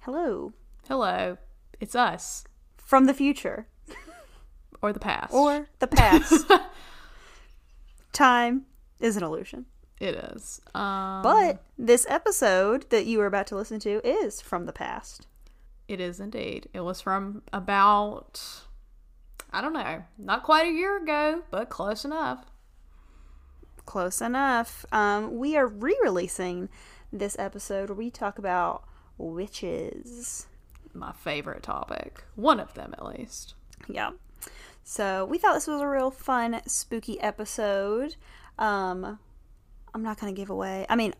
Hello. Hello, it's us From the future or the past. or the past. Time is an illusion. it is. Um, But this episode that you are about to listen to is from the past. it is indeed. It was from about I don't know, not quite a year ago, but close enough. Close enough. Um, we are re releasing this episode where we talk about witches. My favorite topic, one of them at least. Yeah. So we thought this was a real fun, spooky episode. Um, I'm not going to give away. I mean,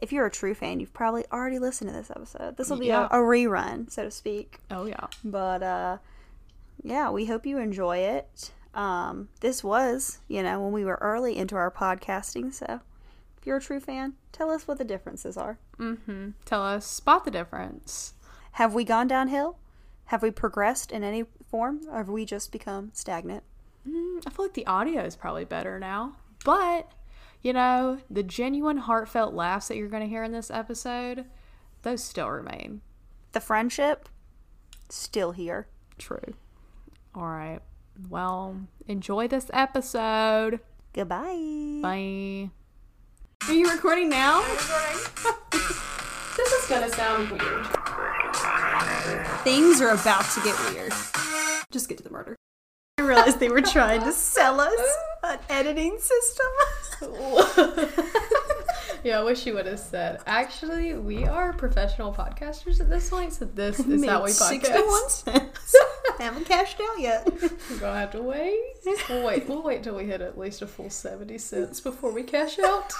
if you're a true fan, you've probably already listened to this episode. This will be Yeah. a, a rerun, so to speak. Oh yeah, But uh, yeah, we hope you enjoy it. Um, this was, you know, when we were early into our podcasting. So you're a true fan, tell us what the differences are. mm-hmm. Tell us, spot the difference. Have we gone downhill? Have we progressed in any form? Or have we just become stagnant? Mm, I feel like the audio is probably better now, but you know, the genuine, heartfelt laughs that you're going to hear in this episode, those still remain. The friendship, still here. True. All right. Well, enjoy this episode. Goodbye. Bye. Are you recording now? this is gonna sound weird. Things are about to get weird. Just get to the murder. I realized they were trying to sell us an editing system. yeah, I wish you would have said. Actually, we are professional podcasters at this point, so this is how we podcast. Sixty-one cents. Haven't cashed out yet. We're gonna have to wait. We'll wait. We'll wait till we hit at least a full seventy cents before we cash out.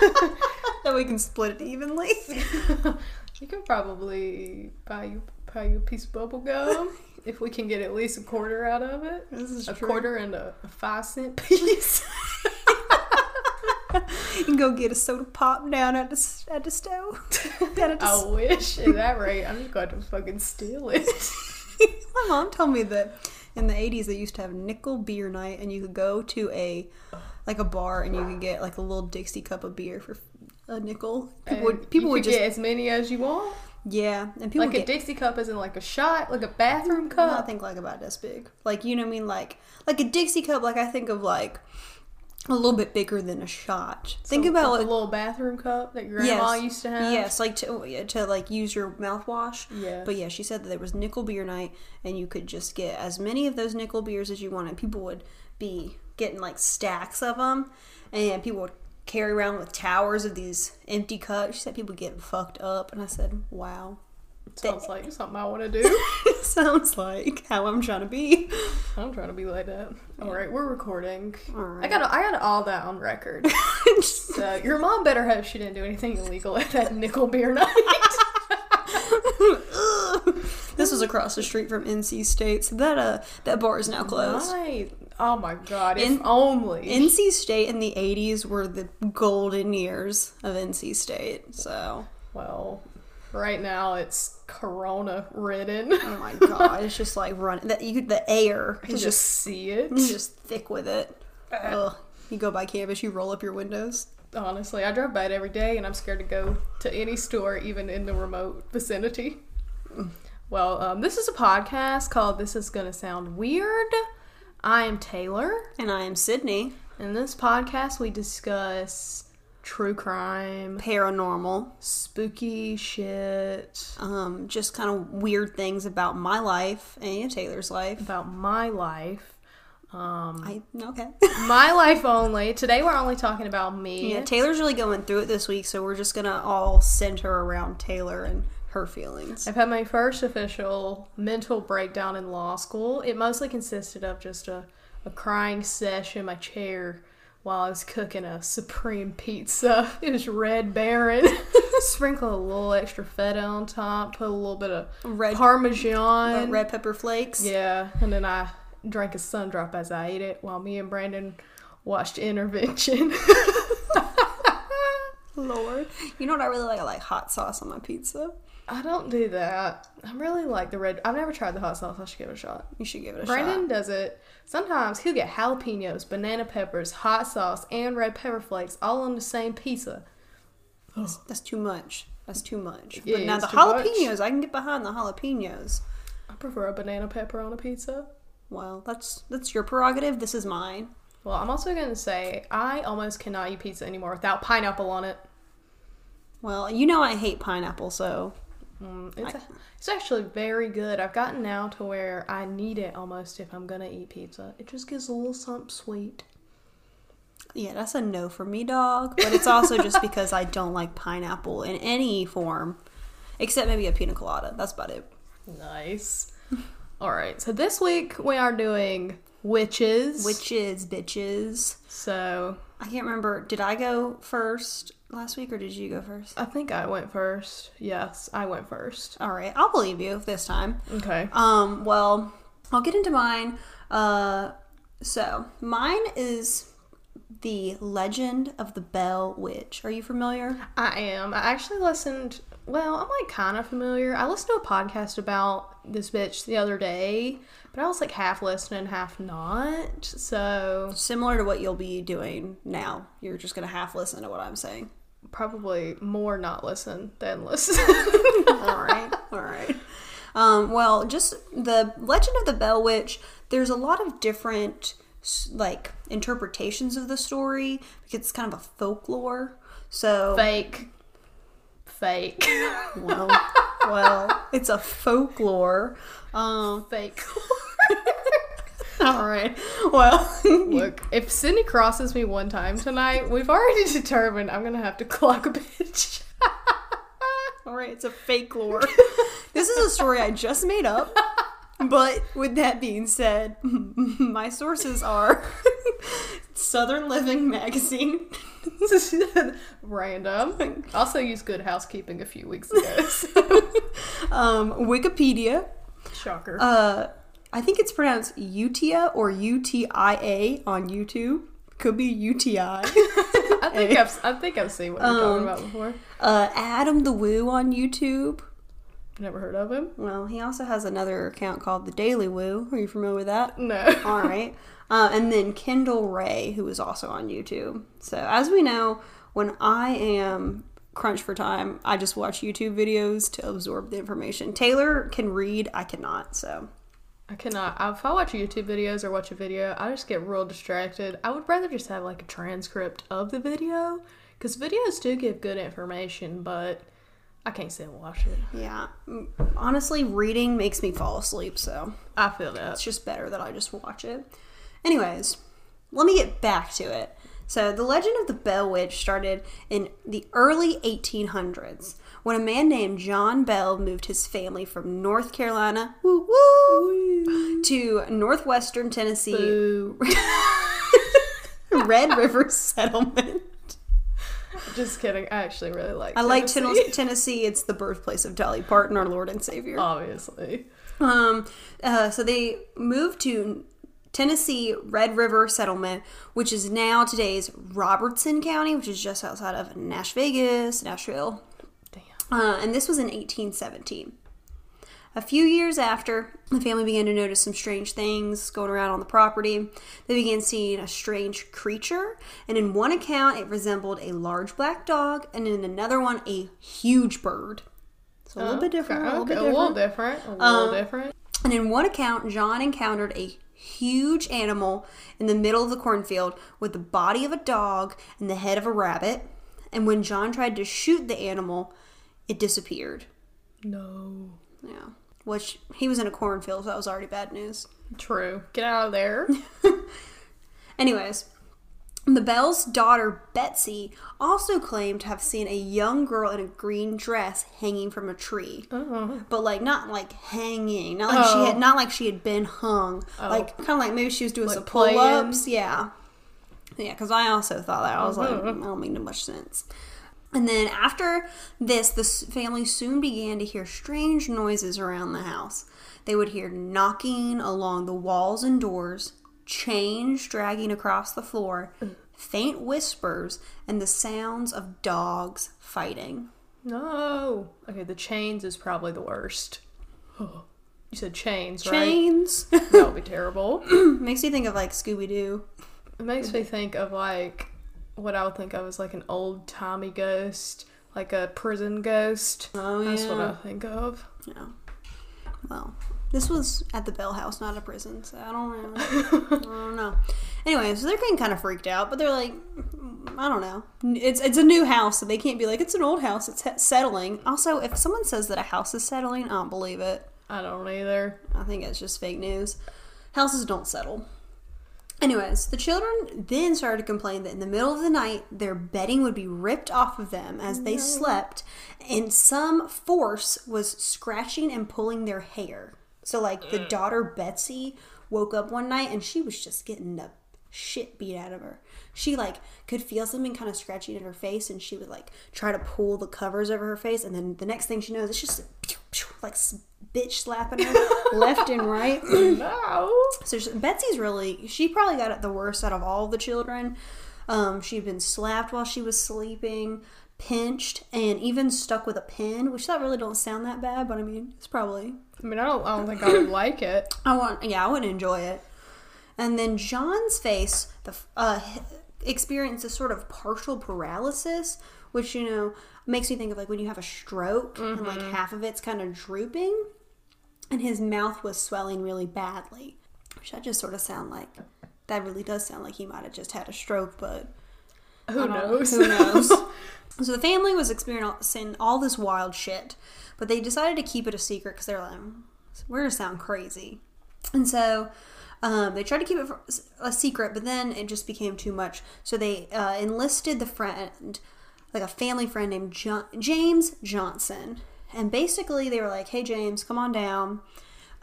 then we can split it evenly. you can probably buy you buy you a piece of bubble gum if we can get at least a quarter out of it. This is a true. quarter and a, a five cent piece. You can go get a soda pop down at the at the stove. Down at the I wish at that rate I'm just going to fucking steal it. My mom told me that in the 80s they used to have nickel beer night and you could go to a like a bar and you could get like a little Dixie cup of beer for a nickel. People would people you would just get as many as you want. yeah, and people Like would a get Dixie cup isn't like a shot, like a bathroom mm, cup. I think like about this big. Like you know what I mean like like a Dixie cup like I think of like a little bit bigger than a shot. think So, about like a little bathroom cup that your grandma yes, used to have. Yes, like to to like use your mouthwash. Yeah. But yeah, she said that there was nickel beer night, and you could just get as many of those nickel beers as you wanted. People would be getting like stacks of them, and people would carry around with towers of these empty cups. She said people getting fucked up, and I said, "Wow, Sounds like something I want to do. sounds like how I'm trying to be." I'm trying to be like that. All right, we're recording. All right. I got I got all that on record. so your mom better hope she didn't do anything illegal at that nickel beer night. this was across the street from NC State, so that uh that bar is now closed. Right. Oh my god! If In- only. NC State in the 80s were the golden years of NC State. So, well, right now it's Corona ridden. oh my god, it's just like running. That you the air You just just see it. it's just thick with it. Ugh. You go by campus, you roll up your windows. Honestly, I drive by it every day, and I'm scared to go to any store, even in the remote vicinity. Well, um, this is a podcast called "This Is Gonna Sound Weird." I am Taylor. And I am Sydney, In this podcast, we discuss true crime, paranormal, spooky shit, um, just kind of weird things about my life and Taylor's life. about my life. Um, I okay. my life only. Today, we're only talking about me. yeah, Taylor's really going through it this week, so we're just gonna all center around Taylor and her feelings. I've had my first official mental breakdown in law school. It mostly consisted of just a, a crying sesh in my chair while I was cooking a supreme pizza. It was Red Baron. Sprinkle a little extra feta on top, put a little bit of Red Parmesan. Uh, red pepper flakes. Yeah, and then I drank a sun drop as I ate it while me and Brandon watched Intervention. Lord. You know what I really like? I like hot sauce on my pizza. I don't do that. I really like the red. I've never tried the hot sauce. I should give it a shot. You should give it a shot. Brandon shot. does it. Sometimes he'll get jalapenos, banana peppers, hot sauce, and red pepper flakes all on the same pizza. That's, that's too much. That's too much. It but now the too much. jalapenos, I can get behind the jalapenos. I prefer a banana pepper on a pizza. Well, that's that's your prerogative. This is mine. Well, I'm also gonna say I almost cannot eat pizza anymore without pineapple on it. Well, you know I hate pineapple, so Mm, it's, it's actually very good. I've gotten now to where I need it almost if I'm gonna eat pizza. It just gives a little something sweet. yeah, that's a no for me, dog. But it's also just because I don't like pineapple in any form, except maybe a pina colada. That's about it. Nice. All right, so this week we are doing witches. Witches, bitches. So I can't remember. Did I go first last week or did you go first? I think I went first. Yes, I went first. All right, I'll believe you this time. Okay. Um, well, I'll get into mine. Uh, so mine is the Legend of the Bell Witch. Are you familiar? I am. I actually listened. Well, I'm like kind of familiar. I listened to a podcast about this bitch the other day, but I was like half listening, half not. So Similar to what you'll be doing now. You're just gonna half listen to what I'm saying. Probably more not listen than listen. all right, all right. Um, well, just the Legend of the Bell Witch. There's a lot of different like interpretations of the story because it's kind of a folklore. So Fake. Fake. well, well, it's a folklore. Um, Fake. all right. Well, Look, if Sydney crosses me one time tonight, we've already determined I'm gonna have to clock a bitch. all right. It's a fake lore. this is a story I just made up. But with that being said, my sources are Southern Living magazine, Random. Also used good housekeeping a few weeks ago. so- um, Wikipedia. Shocker. Uh, I think it's pronounced Utia or UTIA on YouTube. Could be UTI. I think I've I think I've seen what you're talking about before. Uh, Adam the Woo on YouTube. Never heard of him. Well, he also has another account called the Daily Woo. Are you familiar with that? No. All right. Uh, and then Kendall Rae, who is also on YouTube. So, as we know, when I am crunched for time, I just watch YouTube videos to absorb the information. Taylor can read, I cannot. So, I cannot. If I watch YouTube videos or watch a video, I just get real distracted. I would rather just have like a transcript of the video because videos do give good information, but I can't sit and watch it. yeah. Honestly, reading makes me fall asleep. So, I feel that. it's just better that I just watch it. Anyways, let me get back to it. So, the legend of the Bell Witch started in the early 1800s when a man named John Bell moved his family from North Carolina woo, woo, to northwestern Tennessee Red River settlement. Just kidding. I actually really like. I like Tennessee. Tennes- Tennessee. It's the birthplace of Dolly Parton, our Lord and Savior. Obviously. Um, uh, so they moved to Tennessee Red River Settlement, which is now today's Robertson County, which is just outside of Nash Vegas, Nashville. Uh, and this was in 1817. A few years after, the family began to notice some strange things going around on the property. They began seeing a strange creature, and in one account, it resembled a large black dog, and in another one, a huge bird. So a little bit different. A little bit different. A little different. A little Um, different. And in one account, John encountered a huge animal in the middle of the cornfield with the body of a dog and the head of a rabbit. And when John tried to shoot the animal, it disappeared. No. Yeah. Which he was in a cornfield, so that was already bad news. True. Get out of there. Anyways, the Bell's daughter Betsy also claimed to have seen a young girl in a green dress hanging from a tree. oh. but like not like hanging, not like she Oh. had, not like she had been hung, like kind of like maybe she was doing Like some pull ups, yeah, yeah. Because I also thought that I was like, Mhm. I don't make much sense. And then after this, the family soon began to hear strange noises around the house. They would hear knocking along the walls and doors, chains dragging across the floor, faint whispers, and the sounds of dogs fighting. No. Okay, the chains is probably the worst. You said chains, right? Chains That would be terrible. makes me think of like Scooby Doo. It makes me think of like what I would think of as like an old Tommy ghost, like a prison ghost. Oh That's what I think of. Yeah. Well, this was at the Bell House, not a prison, so I don't know. I don't know. Anyway, so they're getting kind of freaked out, but they're like, "Mm, I don't know. It's it's a new house, so they can't be like it's an old house. It's he- settling. Also, if someone says that a house is settling, I don't believe it. I don't either. I think it's just fake news. Houses don't settle. Anyways, the children then started to complain that in the middle of the night, their bedding would be ripped off of them as they slept, and some force was scratching and pulling their hair. So, like, the daughter Betsy woke up one night and she was just getting the shit beat out of her. She, like, could feel something kind of scratching at her face, and she would, like, try to pull the covers over her face, and then the next thing she knows, it's just like bitch slapping her left and right. No. So she, Betsy's really, she probably got it the worst out of all the children. Um, she'd been slapped while she was sleeping, pinched, and even stuck with a pin, which that really don't sound that bad, but I mean, it's probably, I mean, I don't. I don't think I would like it. I want, yeah, I would enjoy it. And then John's face, the uh, experienced a sort of partial paralysis, which you know makes me think of like when you have a stroke and like mm-hmm. half of it's kind of drooping, and his mouth was swelling really badly. Which I just sort of sound like that really does sound like he might have just had a stroke, but Who knows? Who knows? so the family was experiencing all this wild shit, but they decided to keep it a secret because they're like, hmm, we're gonna sound crazy, and so. Um, they tried to keep it a secret, but then it just became too much. So they uh, enlisted the friend, like a family friend named jo- James Johnson, and basically they were like, "Hey James, come on down,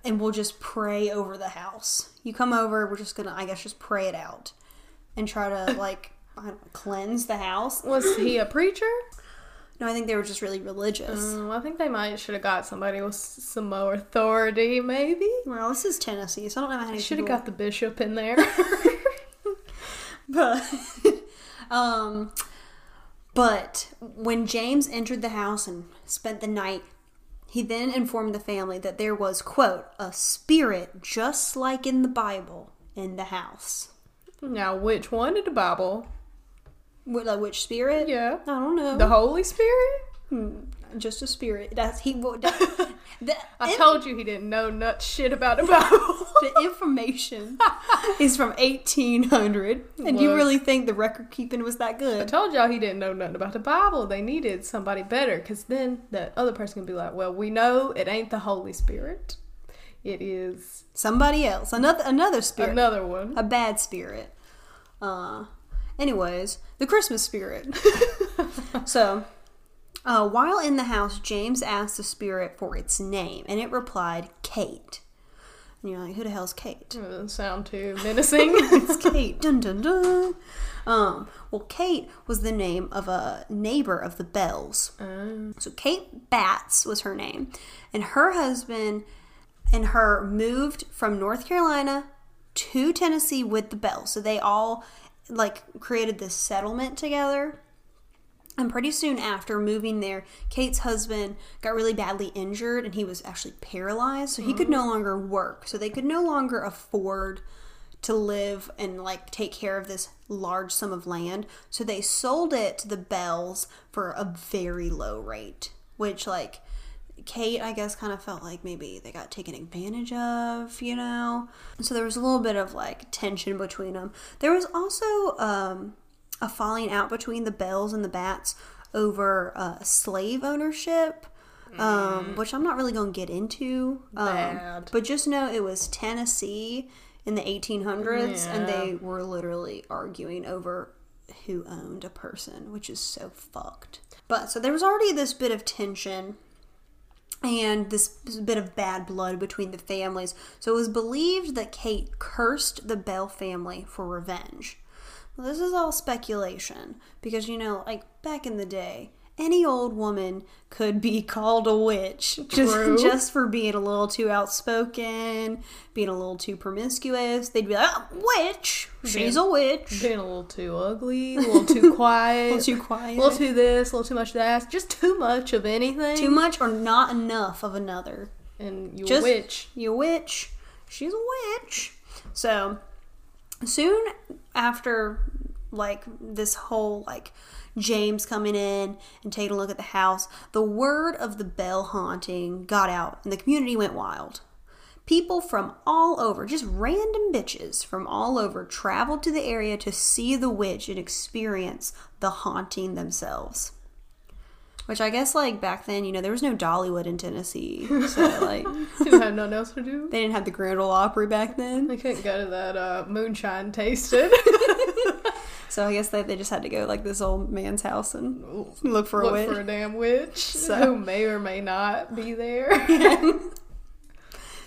and we'll just pray over the house. You come over, we're just gonna, I guess, just pray it out, and try to like I don't know, cleanse the house." Was he a preacher? No, I think they were just really religious. Mm, I think they might should have got somebody with some more authority. Maybe well, this is Tennessee, so I don't know how should have got the bishop in there. But, um, but when James entered the house and spent the night, he then informed the family that there was, quote, a spirit just like in the Bible in the house. now, which one in the Bible? Wh- like, Which spirit? Yeah, I don't know. the Holy Spirit. Just a spirit. That's he. That, the, I told you he didn't know nut shit about the Bible. the information is from 1800, and you really think the record keeping was that good? I good? told y'all he didn't know nothing about the Bible. They needed somebody better, because then the other person can be like, "Well, we know it ain't the Holy Spirit. It is Somebody else, another another spirit. another one." a bad spirit. Uh, anyways, the Christmas spirit. so, uh, while in the house, James asked the spirit for its name, and it replied, Kate. And you're like, who the hell's Kate? Doesn't sound too menacing. it's Kate. Dun dun dun. Um, well, Kate was the name of a neighbor of the Bells. Um, So Kate Batts was her name, and her husband and her moved from North Carolina to Tennessee with the Bells. So they all like created this settlement together. And pretty soon after moving there, Kate's husband got really badly injured and he was actually paralyzed. So he could mm-hmm. no longer work. So they could no longer afford to live and like take care of this large sum of land. So they sold it to the Bells for a very low rate, which like Kate, I guess, kind of felt like maybe they got taken advantage of, you know? So there was a little bit of like tension between them. There was also um, a falling out between the Bells and the Batts over uh, slave ownership, um, which I'm not really going to get into. Um. But just know it was Tennessee in the 1800s, and they were literally arguing over who owned a person, which is so fucked. But so there was already this bit of tension and this bit of bad blood between the families. So it was believed that Kate cursed the Bell family for revenge. Well, this is all speculation because you know, like back in the day, any old woman could be called a witch just True. just for being a little too outspoken, being a little too promiscuous. They'd be like, oh, "Witch, she's a witch." being a little too ugly, a little too quiet, A little too quiet. a little too this, a little too much that, just too much of anything. too much or not enough of another. and you a Just- witch. You a witch. She's a witch. So soon after like this whole like James coming in and taking a look at the house, the word of the Bell haunting got out and the community went wild. People from all over, just random bitches from all over, traveled to the area to see the witch and experience the haunting themselves. Which I guess, like back then, you know, there was no Dollywood in Tennessee, so like Didn't have nothing else to do. they didn't have the Grand Ole Opry back then. They couldn't go to that uh, moonshine tasted. So I guess they, they just had to go like this old man's house and look for a Look witch. for a damn witch So- who may or may not be there.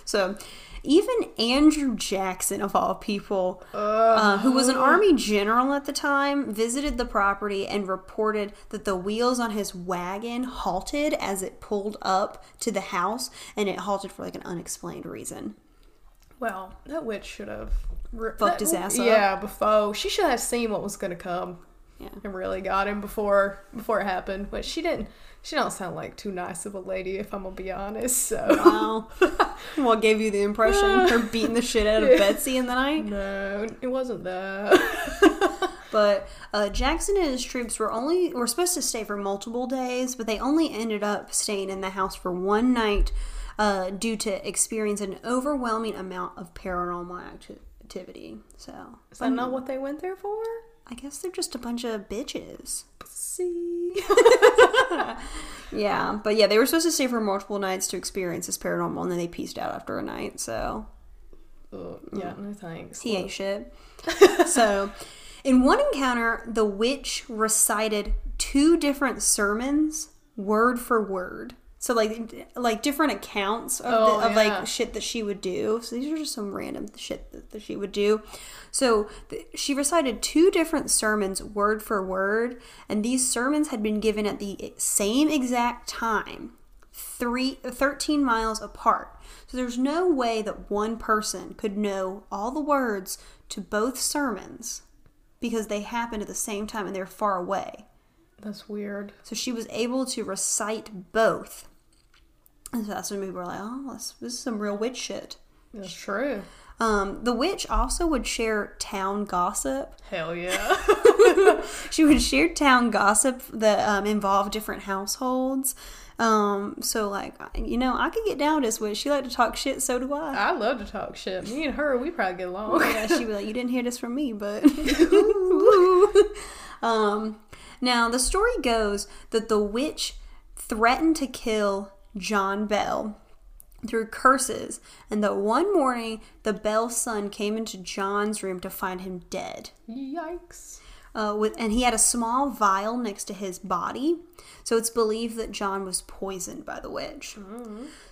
So even Andrew Jackson, of all people, Uh, uh, who was an army general at the time, visited the property and reported that the wheels on his wagon halted as it pulled up to the house, and it halted for like an unexplained reason. well, that witch should have Fucked his ass up. Yeah, before she should have seen what was gonna come Yeah. and really got him before before it happened. But she didn't. She don't sound like too nice of a lady, if I'm gonna be honest. So Wow. what gave you the impression? Her beating the shit out of Betsy in the night? no, it wasn't that. But uh, Jackson and his troops were only were supposed to stay for multiple days, but they only ended up staying in the house for one night uh, due to experience an overwhelming amount of paranormal acti- activity. So Is that not what they went there for? I guess they're just a bunch of bitches. See. Yeah, but yeah, they were supposed to stay for multiple nights to experience this paranormal, and then they pieced out after a night. So yeah, no thanks. He ain't shit. so, in one encounter, the witch recited two different sermons, word for word. So like like different accounts of, Oh, the, of yeah. like shit that she would do. So these are just some random shit that, that she would do. So th- she recited two different sermons word for word, and these sermons had been given at the same exact time three, 13 miles apart. So there's no way that one person could know all the words to both sermons because they happened at the same time and they're far away. That's weird. So she was able to recite both. And so that's when people were like, oh, this, this is some real witch shit. That's true. Um, the witch also would share town gossip. Hell yeah. She would share town gossip that um, involved different households. Um, so like, you know, I could get down this witch. She like to talk shit, so do I. I love to talk shit. Me and her, we probably get along. yeah, she'd be like, "You didn't hear this from me, but." um, now the story goes that the witch threatened to kill John Bell through curses, and that one morning the Bell's son came into John's room to find him dead. Yikes. Uh, with and he had a small vial next to his body, so it's believed that John was poisoned by the witch.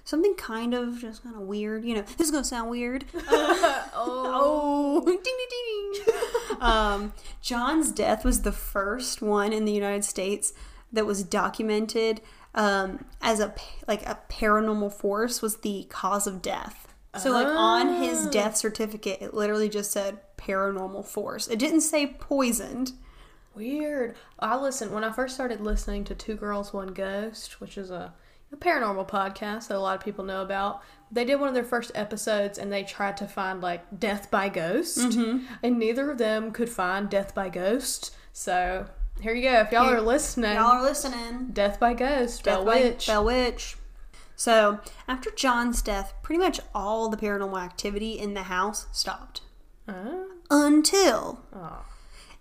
Something kind of just kind of weird, you know. This is gonna sound weird. Oh, ding ding ding ding. um, John's death was the first one in the United States that was documented um, as a like a paranormal force was the cause of death. So like on his death certificate, it literally just said paranormal force. It didn't say poisoned. Weird. I listened when I first started listening to Two Girls One Ghost, which is a, a paranormal podcast that a lot of people know about. They did one of their first episodes and they tried to find like death by ghost, and neither of them could find death by ghost. So here you go. If y'all Here- are listening, Y'all are listening. death by ghost, Death Bell by Witch. Bell Witch. So after John's death, pretty much all the paranormal activity in the house stopped. Oh. until Oh.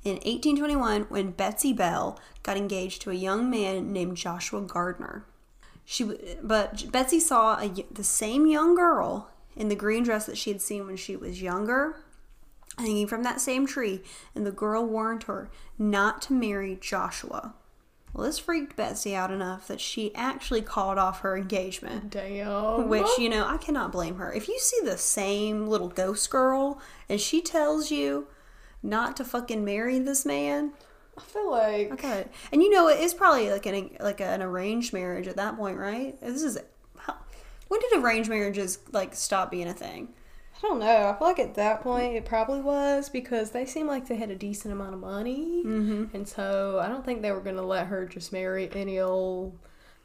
in 1821 when Betsy Bell got engaged to a young man named Joshua Gardner. She, but Betsy saw a, the same young girl in the green dress that she had seen when she was younger, hanging from that same tree, and the girl warned her not to marry Joshua. Well, this freaked Betsy out enough that she actually called off her engagement. Damn. Which, you know, I cannot blame her. If you see the same little ghost girl and she tells you not to fucking marry this man, I feel like okay. And you know, it is probably like an like an arranged marriage at that point, right? This is how, when did arranged marriages like stop being a thing? I don't know. I feel like at that point it probably was because they seemed like they had a decent amount of money, mm-hmm. and so I don't think they were gonna let her just marry any old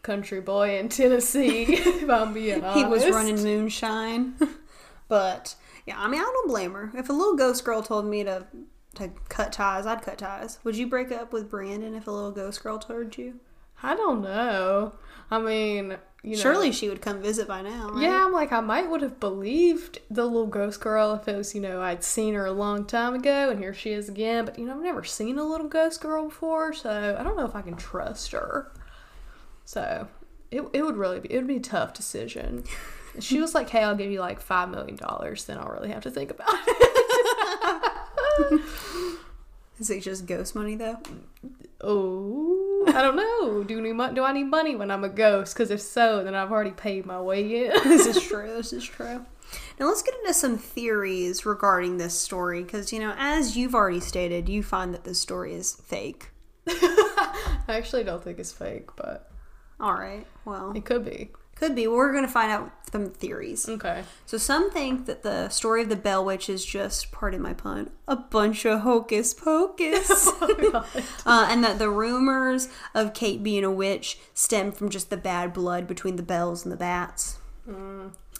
country boy in Tennessee. if I'm being honest, He was running moonshine. but yeah, I mean, I don't blame her. If a little ghost girl told me to to cut ties. I'd cut ties. Would you break up with Brandon if a little ghost girl told you? I don't know. I mean, you know. Surely she would come visit by now. right? Yeah, I'm like, I might would have believed the little ghost girl if it was, you know, I'd seen her a long time ago and here she is again. But, you know, I've never seen a little ghost girl before, so I don't know if I can trust her. So it, it would really be, it would be a tough decision. She was like, hey, I'll give you like $5 million, then I'll really have to think about it. Is it just ghost money though? Oh, I don't know. Do, need, do I need money when I'm a ghost? Because if so, then I've already paid my way in. this is true. This is true. Now let's get into some theories regarding this story because you know, as you've already stated, you find that this story is fake. I actually don't think it's fake, but All right. Well, it could be. Could be. We're going to find out some theories. Okay. So some think that the story of the Bell Witch is just, pardon my pun, a bunch of hocus pocus. uh, and that the rumors of Kate being a witch stem from just the bad blood between the Bells and the Batts.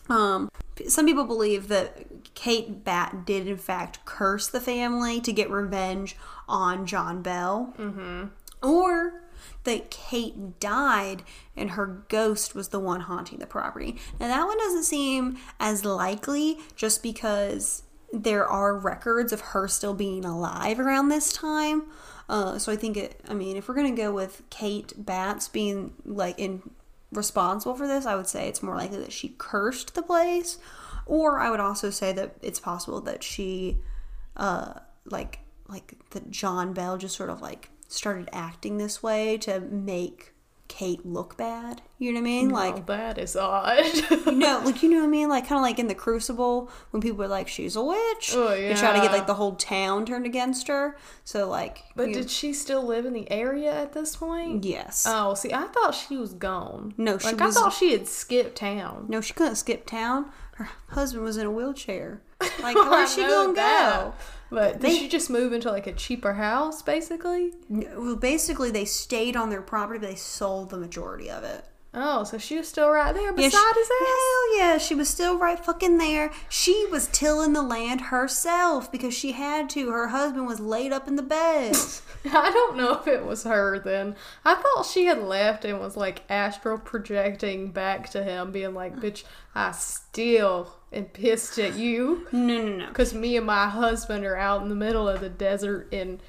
Um, some people believe that Kate Bat did in fact curse the family to get revenge on John Bell. Mm-hmm. Or that Kate died and her ghost was the one haunting the property. Now, that one doesn't seem as likely just because there are records of her still being alive around this time. Uh, so I think it, I mean, if we're going to go with Kate Batts being like in responsible for this, I would say it's more likely that she cursed the place. Or I would also say that it's possible that she, uh, like, like that John Bell just sort of like started acting this way to make Kate look bad. You know what I mean? Like, oh, that is odd. no, like you know what I mean? Like kind of like in the Crucible when people were like, "She's a witch." Oh, They try to get like the whole town turned against her. So like, but you- did she still live in the area at this point? yes, Oh, see, I thought she was gone. No, she like, was- I thought she had skipped town. no, she couldn't skip town. Her husband was in a wheelchair. Like, where's she gonna that. go? But did They- she just move into like a cheaper house, basically? Well, basically, they stayed on their property, but they sold the majority of it. Oh, so she was still right there Yeah, beside she- his ass. Hell yeah, she was still right fucking there. She was tilling the land herself because she had to. Her husband was laid up in the bed. I don't know if it was her then. I thought she had left and was like astral projecting back to him, being like, "Bitch, I still am pissed at you." no, no, no. Because me and my husband are out in the middle of the desert in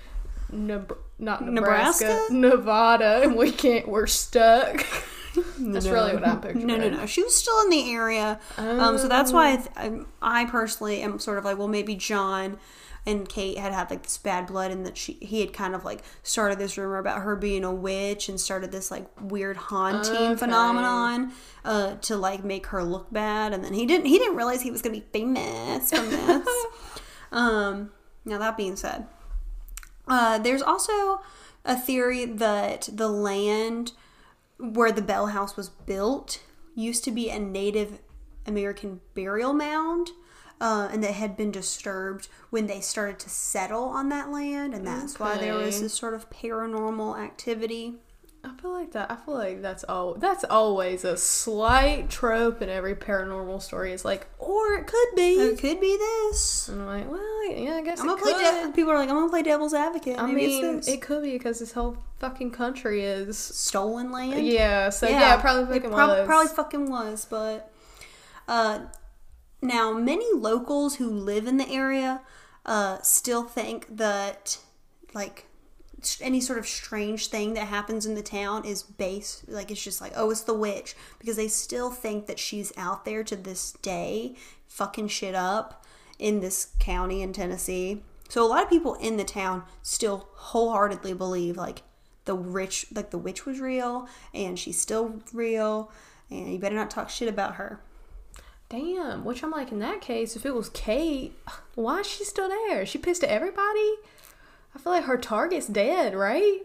Neb- not Nebraska, Nebraska? Nevada, and we can't. We're stuck. That's really what I'm picturing. No, no, no. She was still in the area, um, so that's why I, th- I, I personally am sort of like, well, maybe John and Kate had had like this bad blood, and that she he had kind of like started this rumor about her being a witch and started this like weird haunting Okay. phenomenon uh, to like make her look bad, and then he didn't he didn't realize he was gonna be famous from this. um, now that being said, uh, there's also a theory that the land where the Bell House was built used to be a Native American burial mound. Uh, and that had been disturbed when they started to settle on that land, and that's why there was this sort of paranormal activity. I feel like that. I feel like that's all. That's always a slight trope in every paranormal story. It's like, or it could be. It could be this. And I'm like, well, yeah, I guess I'm it gonna play. could. De- people are like, I'm gonna play devil's advocate. I Maybe mean, it could be because this whole fucking country is. stolen land. Yeah, so yeah, it probably fucking prob- was. Probably fucking was, but uh, now many locals who live in the area uh, still think that like any sort of strange thing that happens in the town is base like it's just like oh it's the witch because they still think that she's out there to this day fucking shit up in this county in Tennessee. So a lot of people in the town still wholeheartedly believe like the rich like the witch was real and she's still real and you better not talk shit about her. Damn. Which I'm like, in that case, if it was Kate, why is she still there? she pissed at everybody? I feel like her target's dead, right?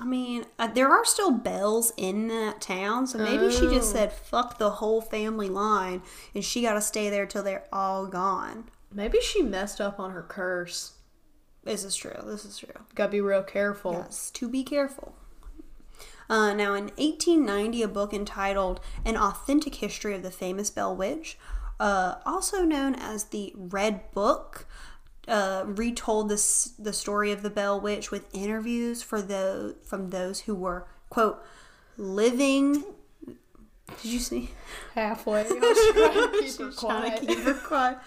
I mean, uh, there are still bells in that town, so maybe she just Oh. said fuck the whole family line and she got to stay there till they're all gone. Maybe she messed up on her curse. This is true. This is true. Gotta be real careful. Yes, to be careful. Uh, now, in 1890, a book entitled An Authentic History of the Famous Bell Witch, uh, also known as the Red Book, uh, retold this the story of the Bell Witch with interviews for the from those who were quote living. Did you see? Halfway. Trying to keep her She's trying to keep her quiet.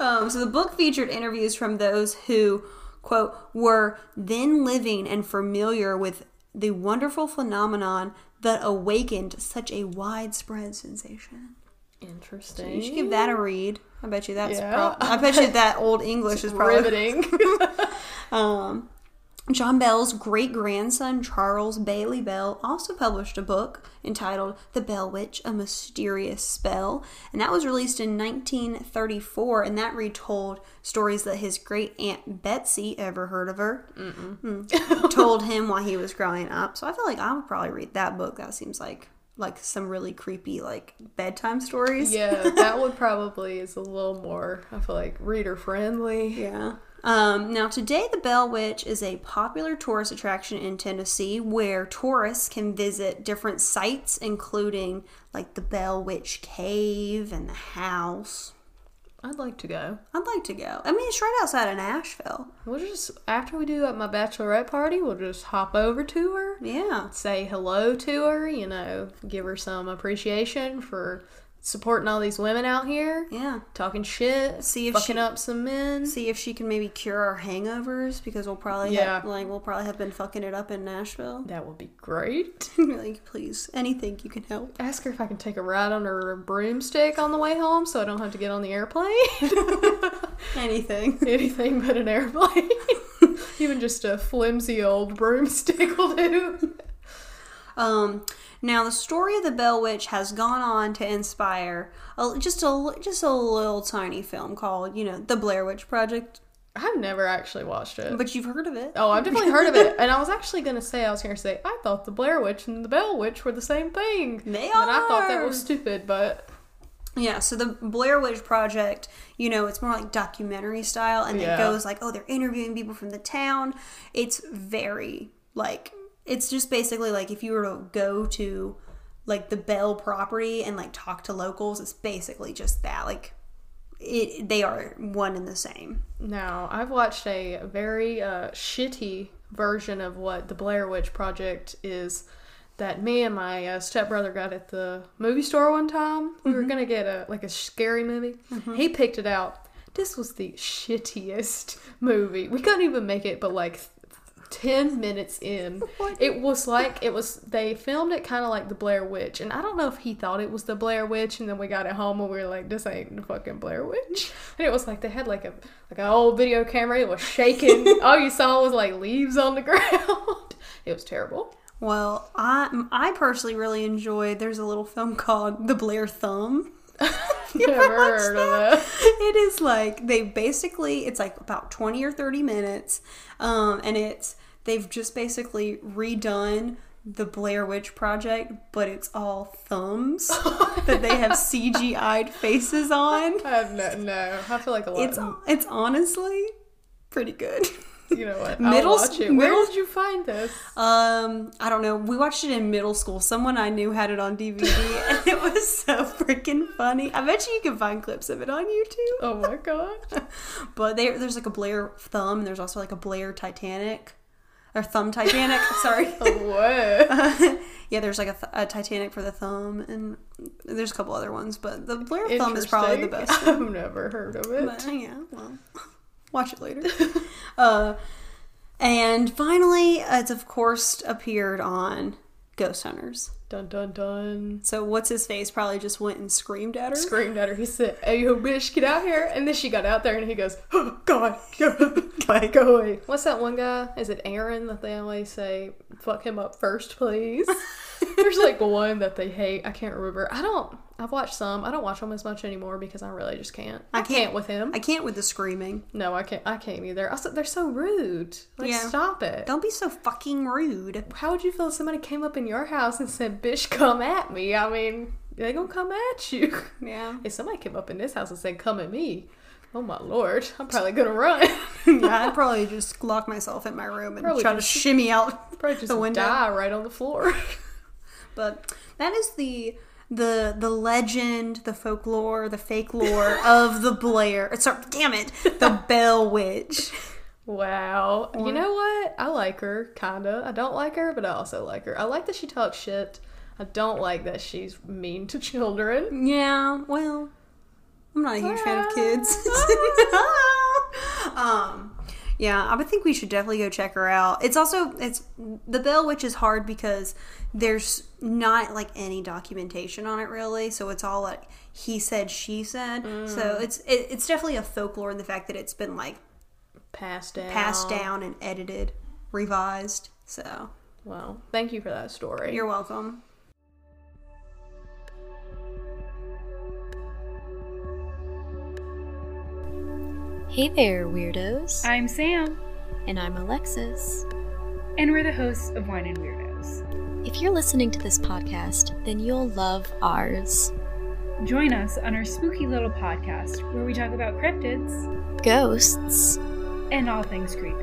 Um, so the book featured interviews from those who, quote, were then living and familiar with the wonderful phenomenon that awakened such a widespread sensation. Interesting. You should give that a read. I bet you that's. Yeah. prob- I bet you that old English is probably. riveting. Um, John Bell's great grandson, Charles Bailey Bell, also published a book entitled The Bell Witch A Mysterious Spell. And that was released in 1934, and that retold stories that his great aunt Betsy, ever heard of her, Mm. told him while he was growing up. So I feel like I would probably read that book. That seems like like some really creepy like bedtime stories. yeah, that one probably is a little more, I feel like, reader friendly. Yeah. Um, now, today, the Bell Witch is a popular tourist attraction in Tennessee where tourists can visit different sites, including like the Bell Witch Cave and the house. I'd like to go. I'd like to go. I mean, it's right outside of Nashville. We'll just, after we do at my bachelorette party, we'll just hop over to her, Yeah. say hello to her, you know, give her some appreciation for supporting all these women out here, Yeah. talking shit, See if fucking she- up some men. See if she can maybe cure our hangovers because we'll probably Yeah. have, like we'll probably have been fucking it up in Nashville. That would be great. like, please, anything you can help. Ask her if I can take a ride on her broomstick on the way home so I don't have to get on the airplane. Anything. Anything but an airplane. Even just a flimsy old broomstick will do. Um, now the story of the Bell Witch has gone on to inspire a, just a just a little tiny film called, you know, The Blair Witch Project. I've never actually watched it. But you've heard of it. Oh, I've definitely heard of it. And I was actually going to say, I was going to say, I thought the Blair Witch and the Bell Witch were the same thing. They And I thought that was stupid, but Yeah, so the Blair Witch Project, you know, it's more like documentary style, and Yeah. it goes like, oh, they're interviewing people from the town. It's very like, it's just basically like if you were to go to like the Bell property and like talk to locals, it's basically just that. Like, it they are one and the same. now I've watched a very uh, shitty version of what the Blair Witch Project is. That me and my uh, stepbrother got at the movie store one time. We were gonna get a like a scary movie. He picked it out. This was the shittiest movie. We couldn't even make it, but like 10 minutes in it was like it was they filmed it kind of like the blair witch and i don't know if he thought it was the blair witch and then we got it home and we were like this ain't the fucking blair witch. And it was like they had like a like an old video camera it was shaking. All you saw was like leaves on the ground. It was terrible. Well, I I personally really enjoyed. There's a little film called The Blair Thumb. You never heard of that. It is like they basically it's like about twenty or thirty minutes, um, and it's they've just basically redone the Blair Witch Project, but it's all thumbs that they have CGI'd faces on. i have no no i feel like a lot It's it's honestly pretty good. you know what middle I'll watch it where middle- did you find this Um, I don't know. We watched it in middle school. Someone I knew had it on DVD, and it was so freaking funny. I bet you you can find clips of it on YouTube. oh my god But there, there's like a Blair thumb, and there's also like a Blair Titanic, or thumb Titanic. sorry. what yeah, there's like a, th- a Titanic for the thumb, and there's a couple other ones, but the Blair thumb is probably the best. Interesting. i've never heard of it But yeah, well, watch it later. uh, and finally, it's of course appeared on Ghost Hunters. Dun dun dun. So what's his face probably just went and screamed at her. Screamed at her. He said, "Hey, yo, bitch, get out here!" And then she got out there, and he goes, "Oh God, go, Like, go away." What's that one guy? Is it Aaron that they always say, "Fuck him up first, please"? There's like one that they hate. I can't remember. I don't. I've watched some. I don't watch them as much anymore because I really just can't. I, I can't, can't- with him. I can't with the screaming. no, I can't. I can't either. Also, they're so rude. Like, Yeah. stop it. Don't be so fucking rude. How would you feel if somebody came up in your house and said, "Bitch, come at me"? I mean, they gonna come at you. Yeah. If somebody came up in this house and said, "Come at me," oh my lord, I'm probably gonna run. yeah, I'd probably just lock myself in my room and Probably try to shimmy out probably just the window. die right on the floor. But that is the the the legend, the folklore, the fake lore of the Blair. Sorry, damn it, the Bell Witch. Wow. You know what? I like her, kinda. I don't like her, but I also like her. I like that she talks shit. I don't like that she's mean to children. Yeah, well, I'm not a huge fan of kids. um, yeah, I would think we should definitely go check her out. It's also it's the Bell Witch is hard because there's not like any documentation on it really, so it's all like he said, she said. So mm. it's it, it's definitely a folklore in the fact that it's been like Passed down. passed down and edited, revised. So Well, thank you for that story. you're welcome. Hey there, weirdos. I'm Sam, And I'm Alexis. and we're the hosts of Wine and Weirdos. If you're listening to this podcast, then you'll love ours. Join us on our spooky little podcast where we talk about cryptids Ghosts. and all things creepy,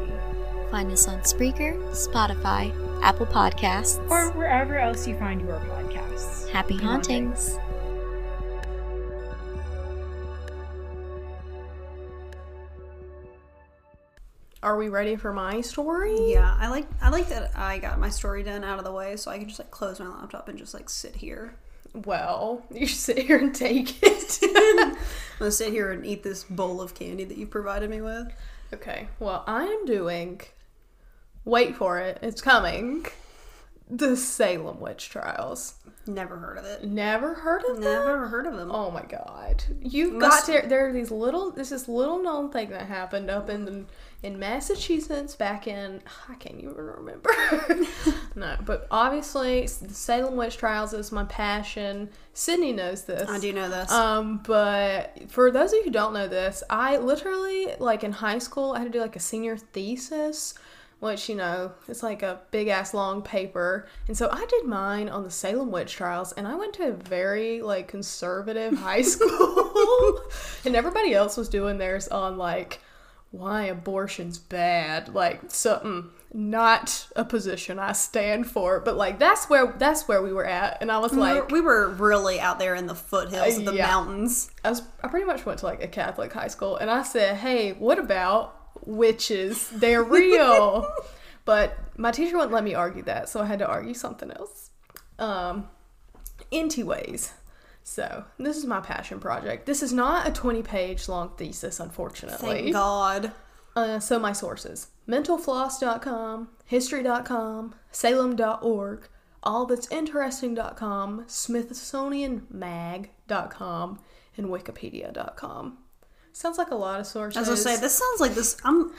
Find us on Spreaker, Spotify, Apple Podcasts. or wherever else you find your podcasts. Happy hauntings. Are we ready for my story? Yeah, I like I like that I got my story done out of the way, so I can just like close my laptop and just like sit here. Well, you should sit here and take it. I'm gonna sit here and eat this bowl of candy that you provided me with. okay, well, I am doing. Wait for it, it's coming. The Salem witch trials. Never heard of it. Never heard of them? Never heard of them. Oh my god! You've Must- got to. There are these little. This is little known thing that happened up in in Massachusetts back in. I can't even remember. no, but obviously the Salem witch trials is my passion. Sydney knows this. I do know this. Um, but for those of you who don't know this, I literally like in high school I had to do like a senior thesis, which you know it's like a big ass long paper, and so I did mine on the Salem witch trials, and I went to a very like conservative high school, and everybody else was doing theirs on like why abortion's bad, like something not a position I stand for, but like that's where that's where we were at, and I was We were- like. we were really out there in the foothills of the yeah. mountains. I was I pretty much went to like a Catholic high school and I said, "Hey, what about witches? They're real." but my teacher wouldn't let me argue that, so I had to argue something else. Um anyways, so this is my passion project. This is not a 20-page long thesis, unfortunately. Thank God. Uh, so my sources mentalfloss.com, history.com, salem.org, allthat'sinteresting.com, smithsonianmag.com, and wikipedia.com. Sounds like a lot of sources. As I say, this sounds like this. I'm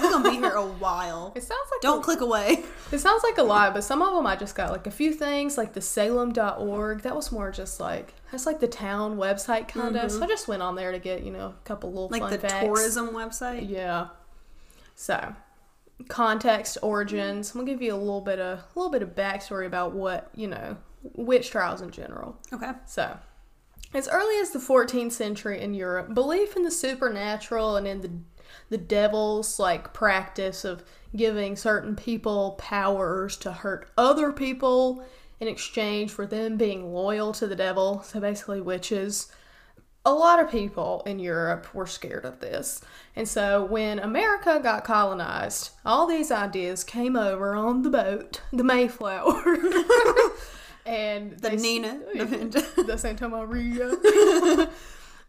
we're gonna be here a while. it sounds like Don't a, click away. It sounds like a lot, but some of them I just got like a few things, like the salem.org. That was more just like that's like the town website kind of. So I just went on there to get you know a couple little Mm-hmm. Like fun the facts. tourism website. Yeah. So, context, origins. I'm gonna give you a little bit of a little bit of backstory about what you know witch trials in general. Okay. So, as early as the 14th century in Europe, belief in the supernatural and in the the devil's like practice of giving certain people powers to hurt other people in exchange for them being loyal to the devil. So basically, witches. A lot of people in Europe were scared of this. And so when America got colonized, all these ideas came over on the boat, the Mayflower. and The they- Nina. the Santa Maria.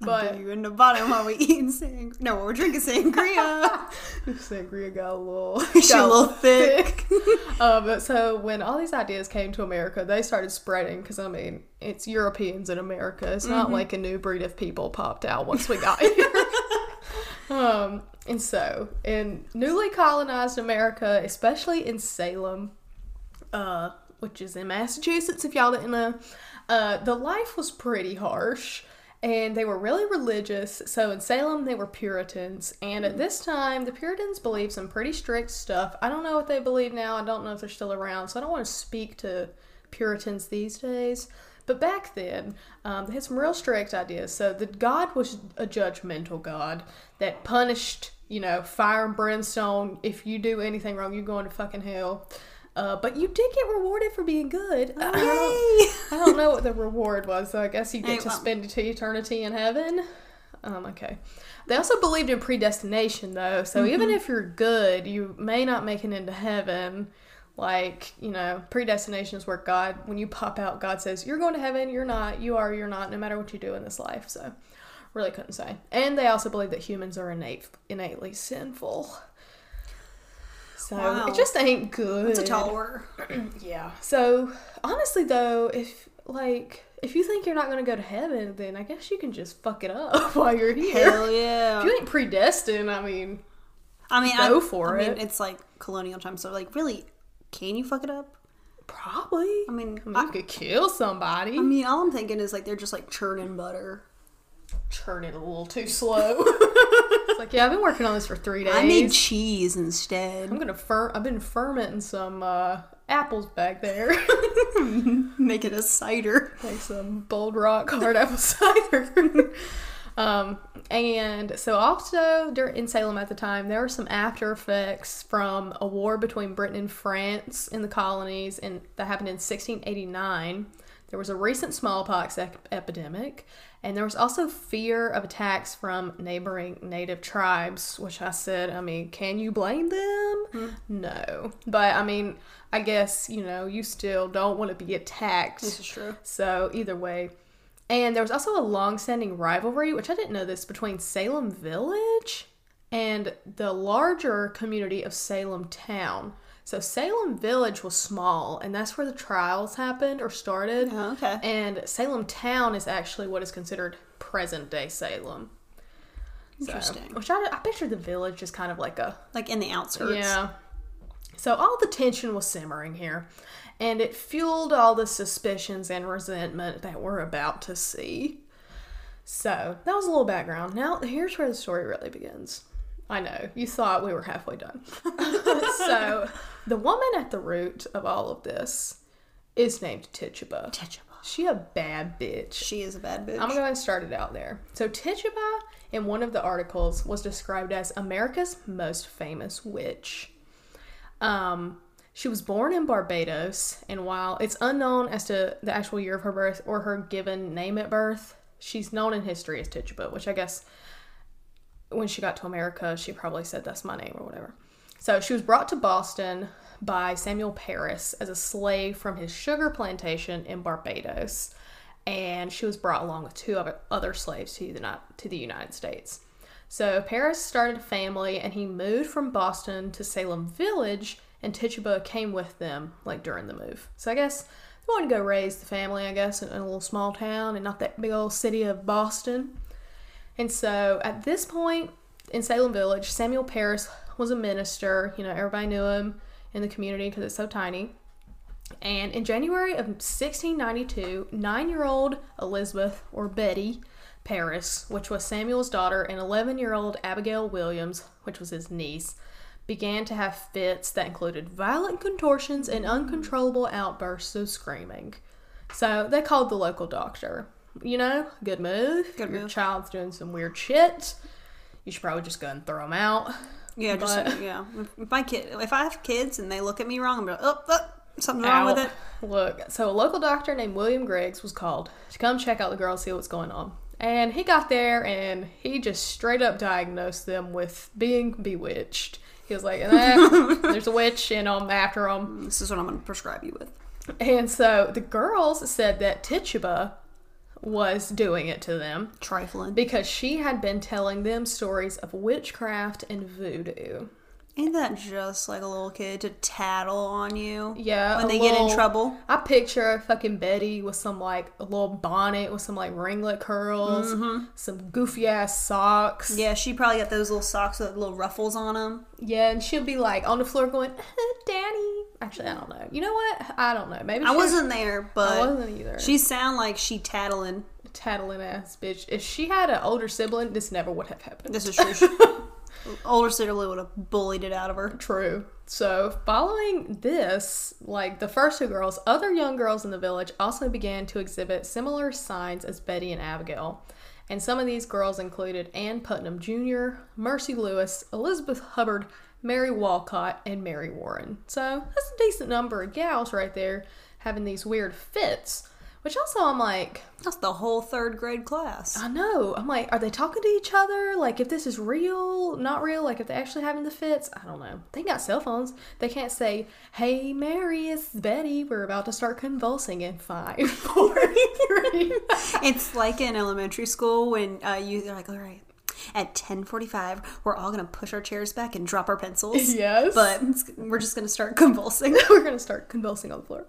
but you in the bottom while we eating sang. No, we're drinking sangria. sangria got a little, She a little thick. uh, but so when all these ideas came to America, they started spreading because I mean it's Europeans in America. It's Mm-hmm. not like a new breed of people popped out once we got here. um, and so in newly colonized America, especially in Salem, uh, which is in Massachusetts, if y'all didn't know, uh, the life was pretty harsh. And they were really religious. So in Salem, they were Puritans. And at this time, the Puritans believed some pretty strict stuff. I don't know what they believe now. I don't know if they're still around. So I don't want to speak to Puritans these days. But back then, um, they had some real strict ideas. So the God was a judgmental God that punished, you know, fire and brimstone. If you do anything wrong, you're going to fucking hell. Uh, but you did get rewarded for being good. I, don't, I don't know what the reward was, so I guess you get Hey, to well- spend eternity in heaven. Um, okay. They also believed in predestination, though. So Mm-hmm. even if you're good, you may not make it into heaven. Like, you know, predestination is where God, when you pop out, God says, You're going to heaven, you're not, you are, you're not, no matter what you do in this life. So, really couldn't say. And they also believe that humans are innate, innately sinful. So, Wow. it just ain't good. It's a tall order. Yeah. So honestly, though, if like if you think you're not gonna go to heaven, then I guess you can just fuck it up while you're here. Hell yeah. If you ain't predestined, I mean, I mean, go I, for I mean, it. it's like colonial times, so like, really, can you fuck it up? probably. I mean, I mean, you could kill somebody. I mean, all I'm thinking is like they're just like churning butter. Churn it a little too slow. it's like, yeah, I've been working on this for three days. I made cheese instead. I'm gonna fer- I've been fermenting some uh, apples back there. Make it a cider. like some bold rock hard apple cider. um, and so also in Salem at the time, there were some after effects from a war between Britain and France in the colonies, and that happened in 1689. There was a recent smallpox ec- epidemic, and there was also fear of attacks from neighboring native tribes, which I said, I mean, can you blame them? Hmm. No. But I mean, I guess, you know, you still don't want to be attacked. This is true. So either way. And there was also a long-standing rivalry, which I didn't know this, between Salem Village and the larger community of Salem Town. So Salem Village was small, and that's where the trials happened or started. Oh, okay. And Salem Town is actually what is considered present-day Salem. So- Interesting. which I, I picture the village as kind of like a Like in the outskirts. yeah. So all the tension was simmering here, and it fueled all the suspicions and resentment that we're about to see. So that was a little background. Now here's where the story really begins. I know you thought we were halfway done. so the woman at the root of all of this is named Tituba. Tituba. She a bad bitch. She is a bad bitch. I'm gonna go ahead and start it out there. So Tituba, in one of the articles, was described as America's most famous witch. Um, she was born in Barbados, and while it's unknown as to the actual year of her birth or her given name at birth, she's known in history as Tituba, which I guess when she got to America, she probably said that's my name or whatever. So she was brought to Boston by Samuel Parris as a slave from his sugar plantation in Barbados, and she was brought along with two other slaves to the to the United States. So Parris started a family, and he moved from Boston to Salem Village, and Tituba came with them like during the move. So I guess they wanted to go raise the family, I guess, in, in a little small town and not that big old city of Boston. And so at this point in Salem Village, Samuel Parris was a minister. You know, everybody knew him in the community because it's so tiny. And in January of 1692, nine year old Elizabeth, or Betty, Parris, which was Samuel's daughter, and 11 year old Abigail Williams, which was his niece, began to have fits that included violent contortions and uncontrollable outbursts of screaming. So they called the local doctor. You know, good move. Good Your move. child's doing some weird shit. You should probably just go and throw them out. Yeah, just yeah. If, my kid, if I have kids and they look at me wrong, I'm like, oh, oh something's wrong with it. Look, so a local doctor named William Griggs was called to come check out the girl, see what's going on. And he got there and he just straight up diagnosed them with being bewitched. He was like, eh, there's a witch and I'm after them. This is what I'm going to prescribe you with. And so the girls said that Tituba was doing it to them Trifling. because she had been telling them stories of witchcraft and voodoo. Ain't that just like a little kid to tattle on you? Yeah, When they get in trouble. I picture fucking Betty with some like a little bonnet with some like ringlet curls, some goofy ass socks. Mm-hmm. Yeah, she probably got those little socks with little ruffles on them. Yeah, and she'll be like on the floor going, "Daddy." Actually, I don't know. You know what? I don't know. Maybe I wasn't there, but I wasn't either. she sound like she tattling. tattling ass bitch. If she had an older sibling, this never would have happened. This is true. Older sister would have bullied it out of her. True. So, following this, like the first two girls, other young girls in the village also began to exhibit similar signs as Betty and Abigail. And some of these girls included Ann Putnam Jr., Mercy Lewis, Elizabeth Hubbard, Mary Walcott, and Mary Warren. So that's a decent number of gals right there having these weird fits. Which also I'm like, That's the whole third grade class. I know. I'm like, are they talking to each other? Like, if this is real, not real? Like, if they're actually having the fits? I don't know. They got cell phones. They can't say, "Hey, Mary, it's Betty. We're about to start convulsing in five, four, three." It's like in elementary school when uh, you, they're like, all right, at 10.45, we're all going to push our chairs back and drop our pencils. Yes. But we're just going to start convulsing. We're gonna start convulsing on the floor.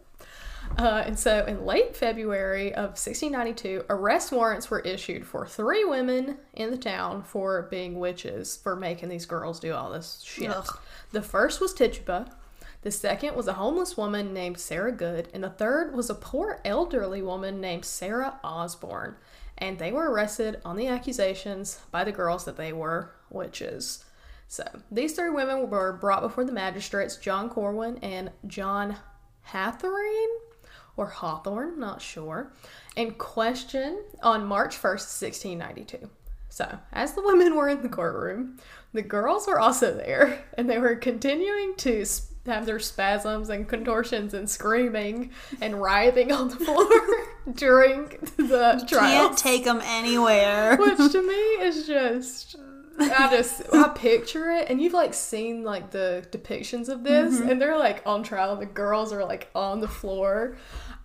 Uh, and so, in late February of 1692, arrest warrants were issued for three women in the town for being witches for making these girls do all this shit. Ugh. The first was Tituba. The second was a homeless woman named Sarah Good, and the third was a poor elderly woman named Sarah Osborne. And they were arrested on the accusations by the girls that they were witches. So these three women were brought before the magistrates, John Corwin and John Hathorne or Hawthorne, not sure, and questioned on March 1st, 1692. So, as the women were in the courtroom, the girls were also there, and they were continuing to have their spasms and contortions and screaming and writhing on the floor during the trial. Can't take them anywhere. Which to me is just I just I picture it and you've like seen like the depictions of this Mm-hmm. and they're like on trial the girls are like on the floor.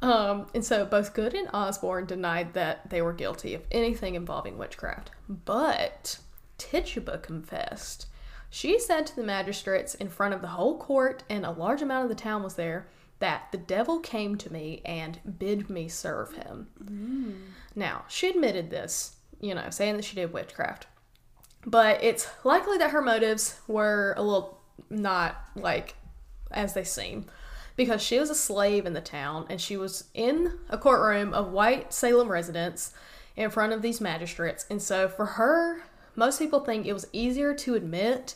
Um, and so both Good and Osborne denied that they were guilty of anything involving witchcraft. But Tituba confessed. She said to the magistrates in front of the whole court, and a large amount of the town was there, that the devil came to me and bid me serve him. Now, she admitted this, you know, saying that she did witchcraft. But it's likely that her motives were a little not like as they seem. Because she was a slave in the town and she was in a courtroom of white Salem residents in front of these magistrates. And so for her, most people think it was easier to admit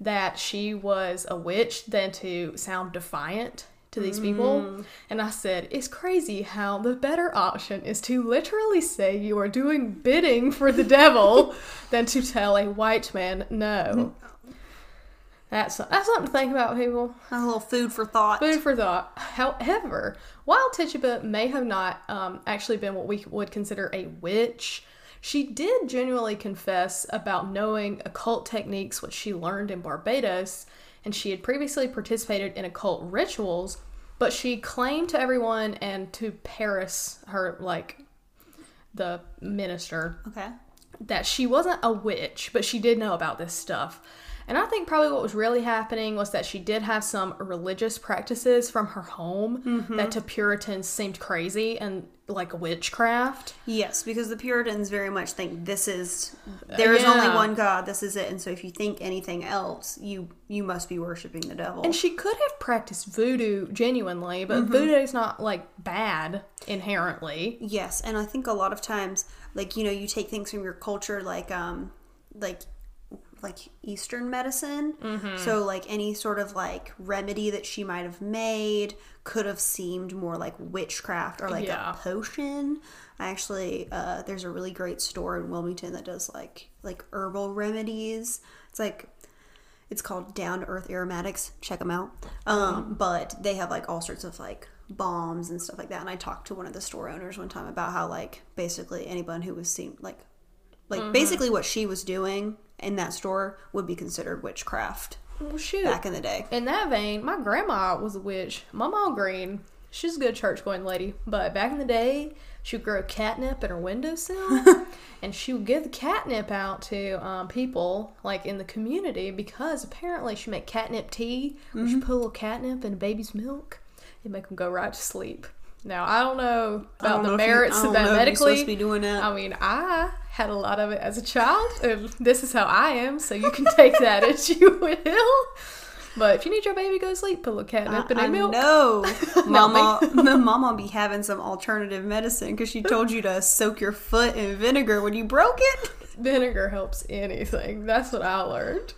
that she was a witch than to sound defiant to these people. Mm. And I said, it's crazy how the better option is to literally say you are doing bidding for the devil than to tell a white man no. That's that's something to think about, people. A little food for thought. Food for thought. However, while Tituba may have not um, actually been what we would consider a witch, she did genuinely confess about knowing occult techniques which she learned in Barbados, and she had previously participated in occult rituals, but she claimed to everyone and to Parris, her like the minister, Okay. that she wasn't a witch, but she did know about this stuff. And I think probably what was really happening was that she did have some religious practices from her home mm-hmm. that to Puritans seemed crazy and like witchcraft. Yes, because the Puritans very much think this is uh, there is only one God, this is it, and so if you think anything else, you you must be worshiping the devil. And she could have practiced voodoo genuinely, but mm-hmm. voodoo's not like bad inherently. Yes, and I think a lot of times, like you know, you take things from your culture, like um, like like Eastern medicine. Mm-hmm. So like any sort of like remedy that she might have made could have seemed more like witchcraft or like Yeah. a potion. I actually, uh, there's a really great store in Wilmington that does like like herbal remedies. It's like it's called Down to Earth Aromatics. Check them out. Um, but they have like all sorts of like bombs and stuff like that. And I talked to one of the store owners one time about how like basically anyone who was seen like like basically what she was doing in that store would be considered witchcraft Well, shoot. back in the day. In that vein, my grandma was a witch. Mama Green, she's a good church going lady, but back in the day, she would grow catnip in her windowsill, and she would give the catnip out to um, people like in the community because apparently she make catnip tea, Mm-hmm. she put a little catnip in a baby's milk and make them go right to sleep. Now I don't know about don't the you- merits I of that know medically. supposed to be doing that. I mean, I had a lot of it as a child, and this is how I am, so you can take that as you will. But if you need your baby to go to sleep, put a little catnip in I their milk. know, Mama. Mama be having some alternative medicine because she told you to soak your foot in vinegar when you broke it. Vinegar helps anything. That's what I learned.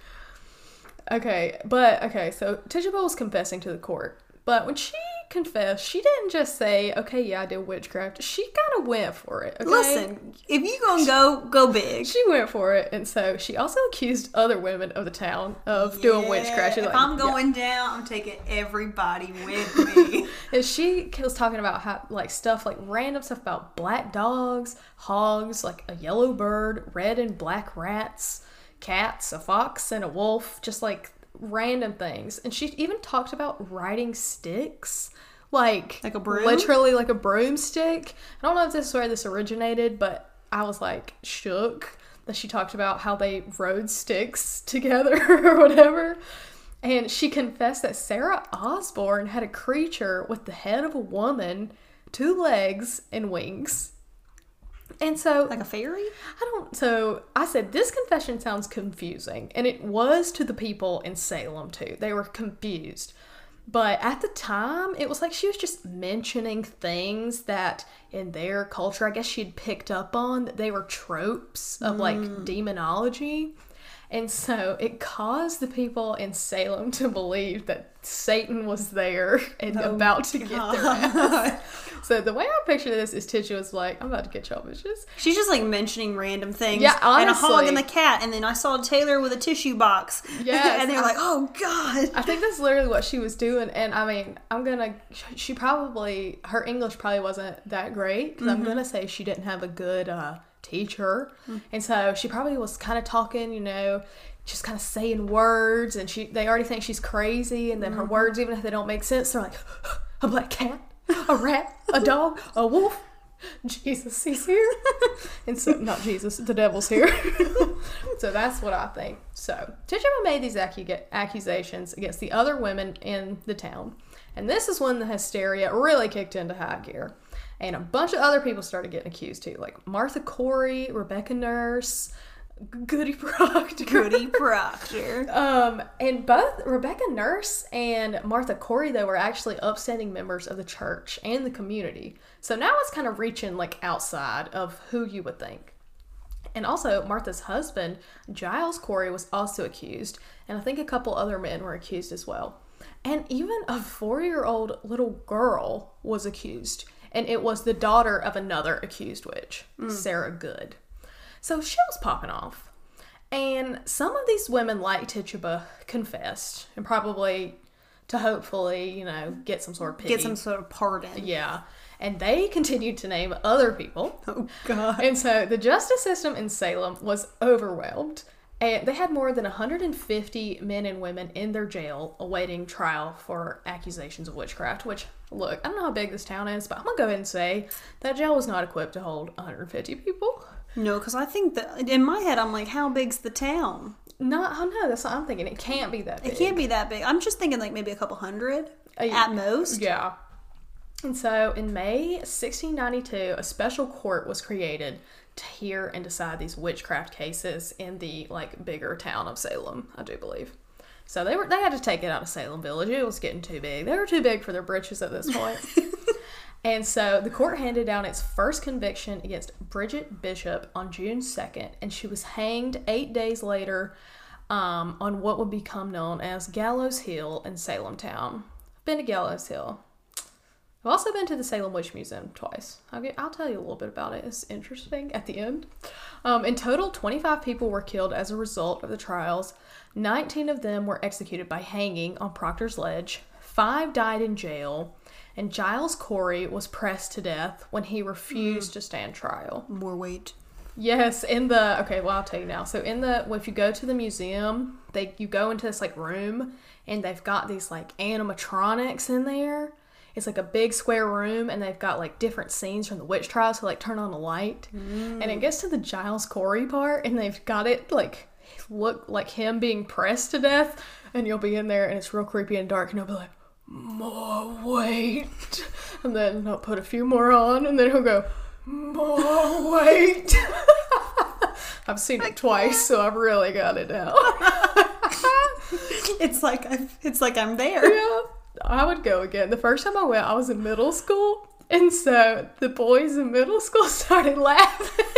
Okay, but okay, so Tituba was confessing to the court, but when she confess, she didn't just say, "Okay, yeah, I did witchcraft." She kind of went for it. Okay? Listen, if you gonna go, go big. She went for it, and so she also accused other women of the town of doing witchcraft. She's if like, I'm yeah. going down, I'm taking everybody with me. And she was talking about how, like, stuff like random stuff about black dogs, hogs, like a yellow bird, red and black rats, cats, a fox, and a wolf, just like random things. And she even talked about riding sticks, like, Like a broom? literally like a broomstick. I don't know if this is where this originated, but I was like shook that she talked about how they rode sticks together or whatever. And she confessed that Sarah Osborne had a creature with the head of a woman, two legs, and wings. And so, like a fairy? I don't. So I said, this confession sounds confusing. And it was to the people in Salem, too. They were confused. But at the time, it was like she was just mentioning things that in their culture, I guess she'd picked up on, that they were tropes of like mm. demonology. And so it caused the people in Salem to believe that Satan was there and about to get their ass. So the way I picture this is Tisha was like, I'm about to get y'all bitches. She's just like mentioning random things. Yeah, And a hog and the cat, and then I saw Taylor with a tissue box. Yeah. and they're like, oh god. I think that's literally what she was doing, and I mean, I'm gonna. She probably her English probably wasn't that great because I'm gonna say she didn't have a good uh, teacher, and so she probably was kind of talking, you know, just kind of saying words, and she they already think she's crazy, and then her mm-hmm. words, even if they don't make sense, they're like a black cat, a rat, a dog, a wolf. Jesus, he's here. and so, not Jesus, the devil's here. so that's what I think. So, Tituba made these accu- accusations against the other women in the town. And this is when the hysteria really kicked into high gear. And a bunch of other people started getting accused too, like Martha Corey, Rebecca Nurse, Goody Proctor. Goody Proctor. Um, and both Rebecca Nurse and Martha Corey, though, were actually upstanding members of the church and the community. So now it's kind of reaching like outside of who you would think. And also, Martha's husband, Giles Corey, was also accused, and I think a couple other men were accused as well. And even a four year old little girl was accused, and it was the daughter of another accused witch, hmm. Sarah Good. So she was popping off. And some of these women, like Tituba, confessed, and probably to hopefully, you know, get some sort of pity. Get some sort of pardon. Yeah. And they continued to name other people. Oh god. And so the justice system in Salem was overwhelmed. And they had more than 150 men and women in their jail awaiting trial for accusations of witchcraft. Which, look, I don't know how big this town is, but I'm going to go ahead and say that jail was not equipped to hold 150 people. No, because I think that in my head I'm like, how big's the town? Not, oh no, that's what I'm thinking. It can't be that big. It can't be that big. I'm just thinking like maybe a couple hundred Uh, at most. Yeah. And so in May 1692, a special court was created to hear and decide these witchcraft cases in the like bigger town of Salem, I do believe. So they were they had to take it out of Salem Village. It was getting too big. They were too big for their britches at this point. and so the court handed down its first conviction against Bridget Bishop on June 2nd, and she was hanged eight days later um, on what would become known as Gallows Hill in Salem Town. Been to Gallows Hill. I've also been to the Salem Witch Museum twice. I'll, get, I'll tell you a little bit about it. It's interesting at the end. Um, in total, 25 people were killed as a result of the trials. 19 of them were executed by hanging on Proctor's Ledge. Five died in jail. And Giles Corey was pressed to death when he refused to stand trial. More weight. Yes, in the okay, well I'll tell you now. So in the well, if you go to the museum, they you go into this like room and they've got these like animatronics in there. It's like a big square room and they've got like different scenes from the witch trial, so like turn on a light. And it mm. gets to the Giles Corey part and they've got it like look like him being pressed to death and you'll be in there and it's real creepy and dark and he'll be like more weight. And then he'll put a few more on and then he'll go more weight. I've seen it twice so i've really got it down It's like I, it's like I'm there. yeah i would go again. The first time i went i was in middle school and so the boys in middle school started laughing.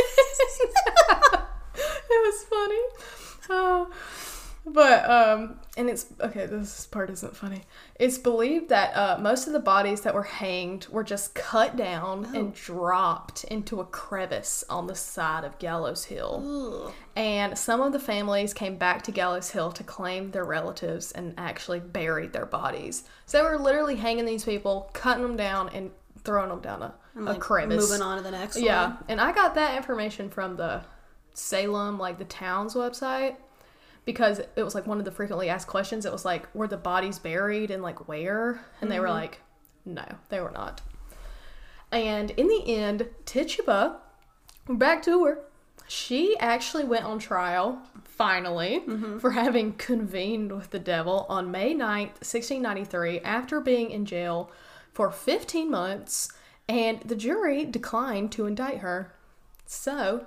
It was funny. Oh but um and it's okay. This part isn't funny. It's believed that uh, most of the bodies that were hanged were just cut down and dropped into a crevice on the side of Gallows Hill. And some of the families came back to Gallows Hill to claim their relatives and actually buried their bodies. So they were literally hanging these people, cutting them down, and throwing them down a, a Like, crevice. Moving on to the next Yeah, one. and I got that information from the Salem, like the town's website, because it was like one of the frequently asked questions. It was like, were the bodies buried and like where? And they were mm-hmm. like, no, they were not. And in the end, Tituba, back to her. She actually went on trial, finally, mm-hmm. for having convened with the devil on May 9th, 1693, after being in jail for 15 months, and the jury declined to indict her. So,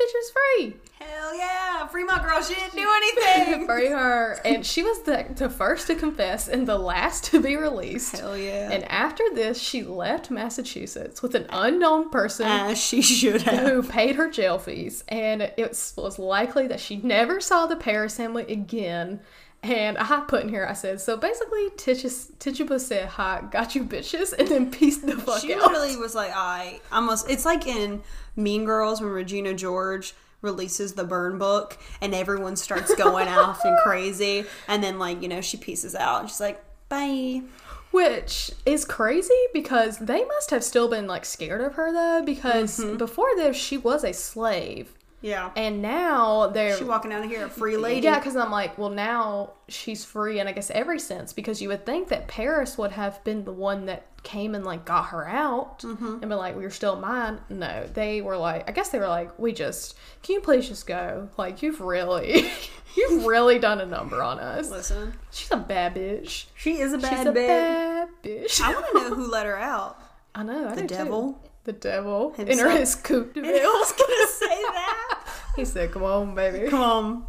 bitch is free. Hell yeah! Free my girl. She didn't do anything. Free her. And she was the, the first to confess and the last to be released. Hell yeah. And after this, she left Massachusetts with an unknown person As she should have. who paid her jail fees, and it was, was likely that she never saw the Parris family again. And I put in here, I said, so basically, Tituba said, "Hi, got you bitches," and then pieced the fuck She out. She literally was like, I almost. It's like in Mean Girls when Regina George releases the burn book and everyone starts going off and crazy, and then like you know she pieces out and she's like, bye. Which is crazy because they must have still been like scared of her though, because Mm-hmm. before this she was a slave, Yeah. and now they're She walking out of here a free lady. Yeah, because I'm like, well, now she's free, and I guess every sense because you would think that Parris would have been the one that came and like got her out Mm-hmm. and be like, well, you're still mine. No, they were like, I guess they were like, we just, can you please just go? Like, you've really, you've really done a number on us. Listen, She's a bad bitch. she is a bad She's a bitch. bad bitch. I want to know who let her out. I know. I The do too. devil? The devil. In her his coupe de I was ville. Gonna say that. he said, come on, baby. Come on.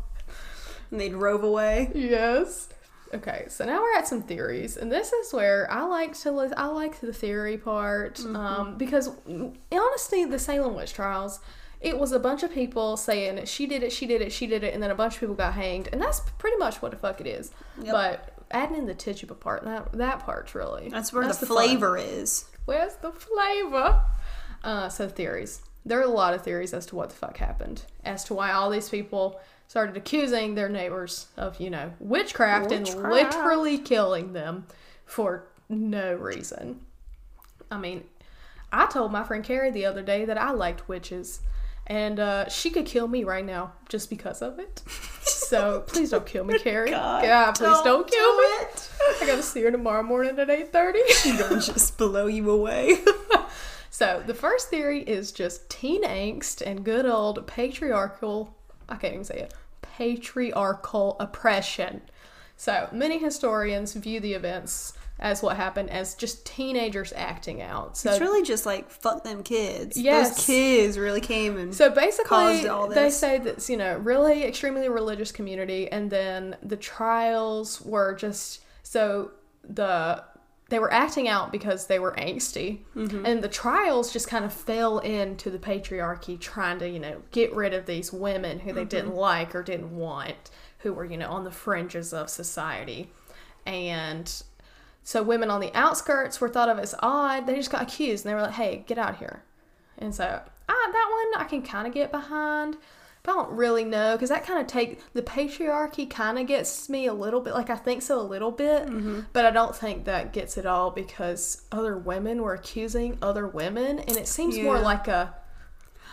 And they drove away. Yes. Okay, so now we're at some theories, and this is where I like to li- I like the theory part um, because mm, honestly, the Salem witch trials, it was a bunch of people saying she did it, she did it, she did it, and then a bunch of people got hanged, and that's pretty much what the fuck it is. Yep. But adding in the Tituba part, that that part's really That's where that's the, fun. flavor is. Where's the flavor? Uh, so theories. There are a lot of theories as to what the fuck happened, as to why all these people started accusing their neighbors of, you know, witchcraft, and literally killing them for no reason. I mean, I told my friend Carrie the other day that I liked witches, and uh, she could kill me right now just because of it. So please don't kill me, Carrie. God, please don't, kill do me. it. I gotta see her tomorrow morning at eight thirty. She's Gonna just blow you away. So the first theory is just teen angst and good old patriarchal I can't even say it patriarchal oppression. So many historians view the events as what happened as just teenagers acting out. So it's really just like fuck them kids. Yes. Those kids really came and So basically, caused all they say that you know really extremely religious community, and then the trials were just so the they were acting out because they were angsty, Mm-hmm. and the trials just kind of fell into the patriarchy, trying to you know get rid of these women who they didn't Mm-hmm. like or didn't want, who were you know on the fringes of society, and so women on the outskirts were thought of as odd. They just got accused, and they were like, "Hey, get out here." And so, ah, that one I can kind of get behind, I don't really know because that kind of take the patriarchy kind of gets me a little bit. Like I think so a little bit, Mm-hmm. but I don't think that gets it all because other women were accusing other women, and it seems more like a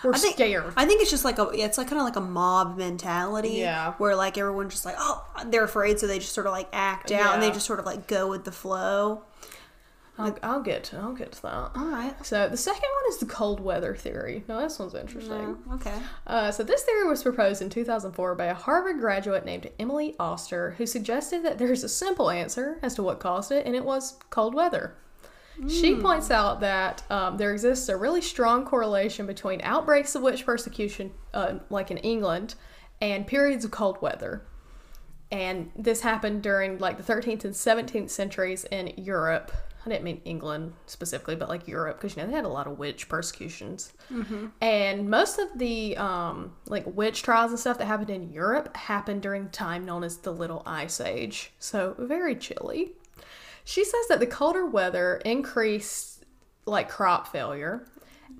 we're I think, scared. I think it's just like a it's like kind of like a mob mentality. Yeah. Where like everyone's just like, oh, they're afraid, so they just sort of like act out and they just sort of like go with the flow. I'll, I'll get to, I'll get to that. All right. So the second one is the cold weather theory. Now this one's interesting. Okay. Uh, so this theory was proposed in 2004 by a Harvard graduate named Emily Oster, who suggested that there's a simple answer as to what caused it, and it was cold weather. She points out that um, there exists a really strong correlation between outbreaks of witch persecution, uh, like in England, and periods of cold weather. And this happened during like the 13th and 17th centuries in Europe. I didn't mean England specifically, but like Europe, because you know they had a lot of witch persecutions, Mm-hmm. and most of the um, like witch trials and stuff that happened in Europe happened during time known as the Little Ice Age, so very chilly. She says that the colder weather increased like crop failure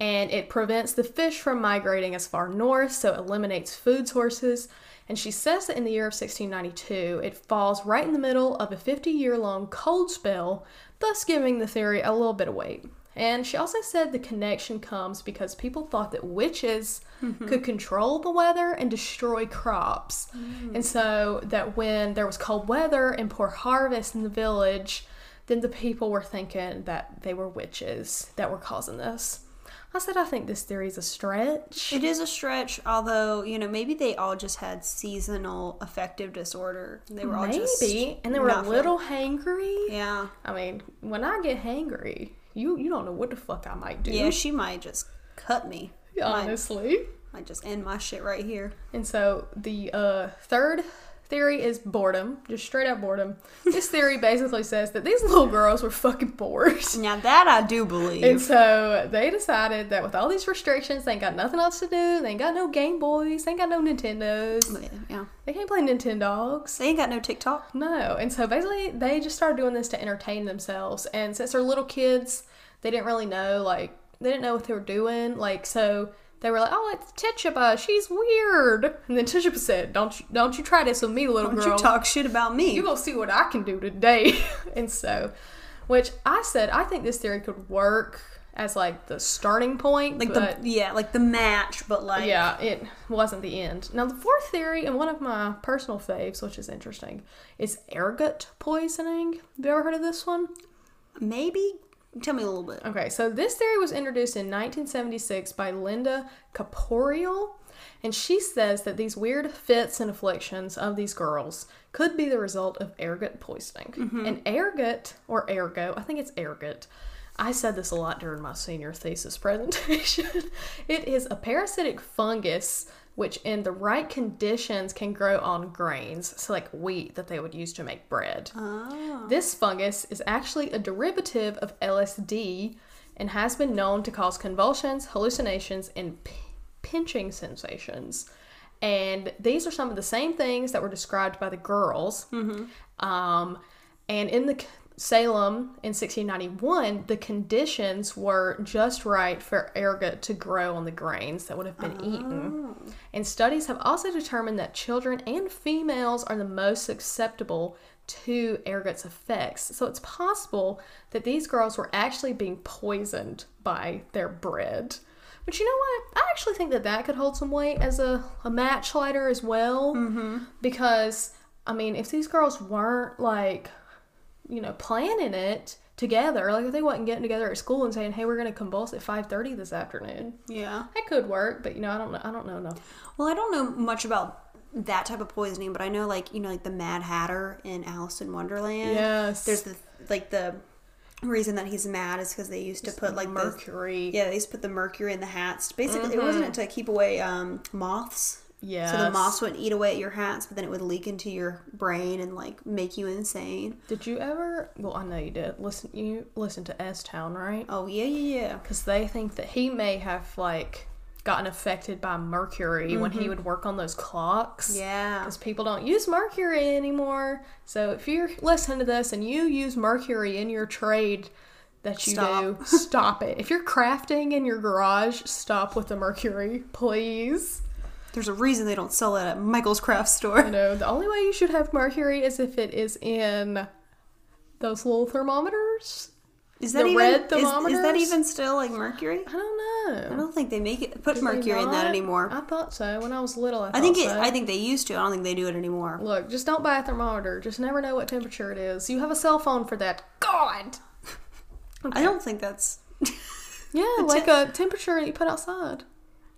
and it prevents the fish from migrating as far north, so it eliminates food sources. And she says that in the year of 1692, it falls right in the middle of a 50 year long cold spell, thus giving the theory a little bit of weight. And she also said the connection comes because people thought that witches mm-hmm. could control the weather and destroy crops. Mm. And so that when there was cold weather and poor harvest in the village, then the people were thinking that they were witches that were causing this. I said, I think this theory is a stretch. It is a stretch, although you know maybe they all just had seasonal affective disorder. They were all just Maybe. And they were not a little hangry. Yeah, I mean, when I get hangry, you you don't know what the fuck I might do. yeah. She might just cut me. Might, honestly. might just end my shit right here. And so the uh, third theory is boredom, just straight up boredom. This theory basically says that these little girls were fucking bored. Now that I do believe. And so they decided that with all these restrictions, they ain't got nothing else to do. They ain't got no Game Boys. They ain't got no Nintendos. yeah, They can't play Nintendogs. they ain't got no TikTok. No. And so basically, they just started doing this to entertain themselves. And since they're little kids, they didn't really know, like, they didn't know what they were doing. Like, so they were like, "Oh, it's Tituba. She's weird." And then Tituba said, "Don't you, don't you try this with me, little girl. Don't you talk shit about me? You gonna see what I can do today." and so, which I said, I think this theory could work as like the starting point, like the yeah, like the match, but like yeah, it wasn't the end. Now, the fourth theory, and one of my personal faves, which is interesting, is ergot poisoning. Have you ever heard of this one? maybe. Tell me a little bit. Okay, so this theory was introduced in 1976 by Linnda Caporael, and she says that these weird fits and afflictions of these girls could be the result of ergot poisoning. Mm-hmm. And ergot, or ergo, I think it's ergot. I said this a lot during my senior thesis presentation. it is a parasitic fungus which, in the right conditions, can grow on grains, so like wheat that they would use to make bread. This fungus is actually a derivative of LSD and has been known to cause convulsions, hallucinations, and p- pinching sensations. And these are some of the same things that were described by the girls. Um, and in the Salem in 1691, the conditions were just right for ergot to grow on the grains that would have been eaten. And studies have also determined that children and females are the most susceptible to ergot's effects. So it's possible that these girls were actually being poisoned by their bread. But you know what? I actually think that that could hold some weight as a, a match lighter as well. Mm-hmm. Because, I mean, if these girls weren't like, you know, planning it together, like if they wasn't getting together at school and saying, "Hey, we're going to convulse at 5:30 this afternoon," Yeah. that could work. But you know, I don't know. I don't know enough. Well, I don't know much about that type of poisoning, but I know like you know like the Mad Hatter in Alice in Wonderland. Yes. There's the like the reason that he's mad is because they used to put like the- mercury. yeah, they used to put the mercury in the hats. Basically, it wasn't it to keep away um, moths. So the moss wouldn't eat away at your hats, but then it would leak into your brain and like make you insane. Did you ever? Well, I know you did. Listen, you listen to S Town, right? Oh yeah, yeah, yeah. Because they think that he may have like gotten affected by mercury when he mm-hmm. would work on those clocks. Yeah. Because people don't use mercury anymore. So if you're listening to this and you use mercury in your trade that you Stop. do, stop it. If you're crafting in your garage, stop with the mercury, please. There's a reason they don't sell it at Michael's craft store. know, the only way you should have mercury is if it is in those little thermometers. Is that The even red is, is that even still like mercury? I don't know. I don't think they make it put they mercury in that anymore. I thought so. When I was little, I, I think it, so. I think they used to. I don't think they do it anymore. Look, just don't buy a thermometer. Just never know what temperature it is. You have a cell phone for that. God. I don't think that's. Yeah, like a temperature you put outside.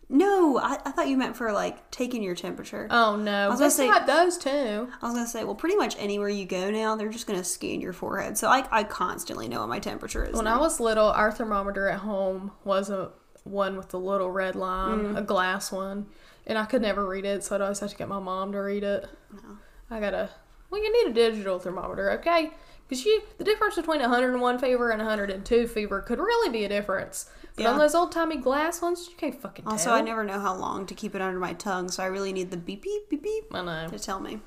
No, I, I thought you meant for like taking your temperature. Oh no, I was gonna say- those too. I was gonna say, well, pretty much anywhere you go now, they're just gonna scan your forehead. So I, I constantly know what my temperature is. When I was little, our thermometer at home was a one with the little red line, Mm. a glass one, and I could never read it, so I'd always have to get my mom to read it. No. I gotta Well, you need a digital thermometer, okay? Because you, the difference between 101 fever and 102 fever could really be a difference. But on those old timey glass ones, you can't fucking tell. Also, tell. I never know how long to keep it under my tongue, so I really need the beep beep beep beep I know. to tell me.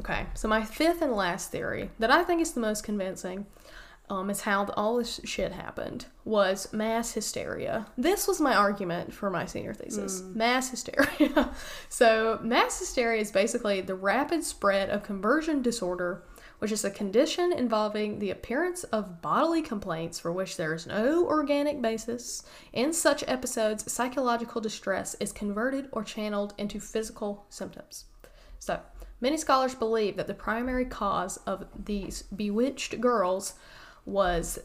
Okay, so my fifth and last theory that I think is the most convincing um, is how all this shit happened was mass hysteria. This was my argument for my senior thesis. Mass hysteria. so mass hysteria is basically the rapid spread of conversion disorder, which is a condition involving the appearance of bodily complaints for which there is no organic basis. In such episodes, psychological distress is converted or channeled into physical symptoms. So, many scholars believe that the primary cause of these bewitched girls was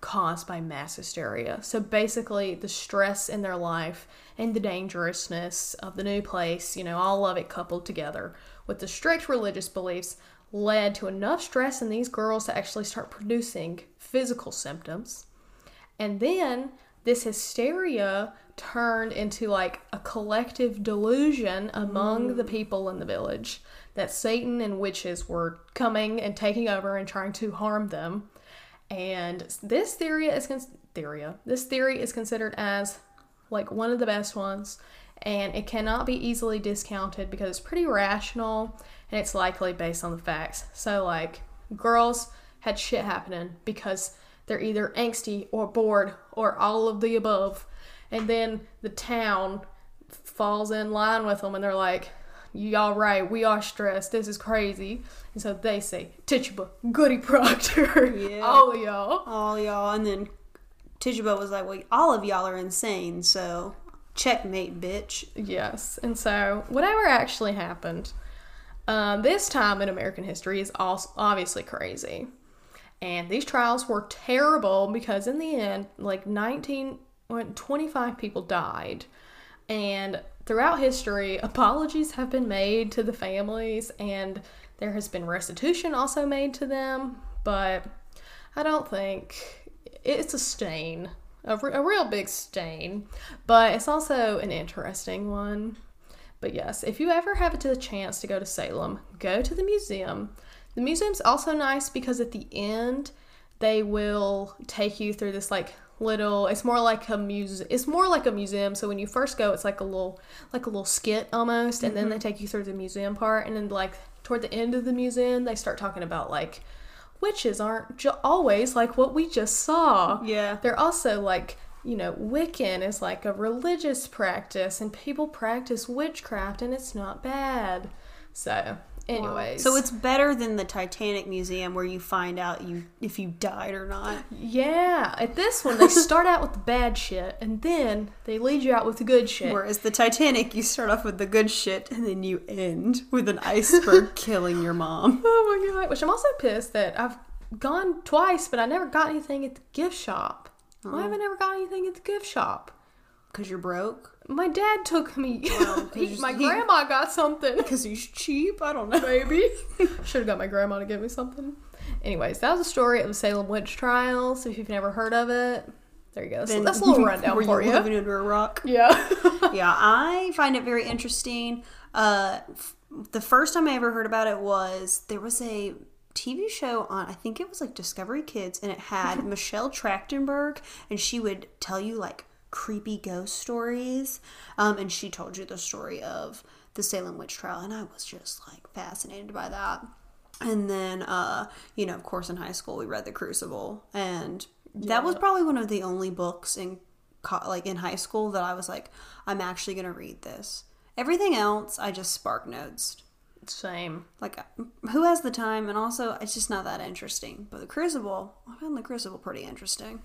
caused by mass hysteria. So, basically, the stress in their life and the dangerousness of the new place, you know, all of it coupled together with the strict religious beliefs led to enough stress in these girls to actually start producing physical symptoms. And then this hysteria turned into like a collective delusion among the mm. people in the village that Satan and witches were coming and taking over and trying to harm them. And this theory is con- theory. This theory is considered as like one of the best ones, and it cannot be easily discounted because it's pretty rational and it's likely based on the facts. So like girls had shit happening because they're either angsty or bored or all of the above, and then the town falls in line with them and they're like, Y'all right, we are stressed. This is crazy. And so they say, Tituba, Goody Proctor, Yeah. all y'all. All y'all, and then Tituba was like, "Well, all of y'all are insane, so checkmate, bitch." Yes. And so, whatever actually happened, um, this time in American history is also obviously crazy. And these trials were terrible because, in the end, like 19, what, 25 people died. And throughout history, apologies have been made to the families, and there has been restitution also made to them. But I don't think it's a stain, a, re- a real big stain. But it's also an interesting one. But yes, if you ever have the chance to go to Salem, go to the museum. The museum's also nice because at the end, they will take you through this like little it's more like a muse it's more like a museum so when you first go it's like a little like a little skit almost and then they mm-hmm. take you through the museum part and then like toward the end of the museum they start talking about like witches aren't ju- always like what we just saw Yeah. they're also like you know wiccan is like a religious practice and people practice witchcraft and it's not bad so anyways So it's better than the Titanic Museum where you find out you if you died or not. Yeah, at this one they start out with the bad shit and then they lead you out with the good shit. Whereas the Titanic, you start off with the good shit and then you end with an iceberg killing your mom. Oh my god! Which I'm also pissed that I've gone twice, but I never got anything at the gift shop. Why have I oh. never got anything at the gift shop? Because you're broke? My dad took me. you- my he- grandma got something. Because he's cheap? I don't know. Maybe should have got my grandma to give me something. Anyways, that was a story of the Salem witch trials. If you've never heard of it, there you go. So that's a little rundown Were for you you. living under a rock? Yeah. yeah, I find it very interesting. Uh, f- the first time I ever heard about it was there was a TV show on, I think it was like Discovery Kids, and it had Michelle Trachtenberg, and she would tell you like creepy ghost stories. Um, and she told you the story of the Salem witch trial, and I was just like fascinated by that. And then, uh, you know, of course, in high school we read The Crucible, and that was probably one of the only books in like in high school that I was like, I'm actually gonna read this. Everything else, I just spark notes. Same. Like, who has the time? And also, it's just not that interesting. But The Crucible, I found The Crucible pretty interesting.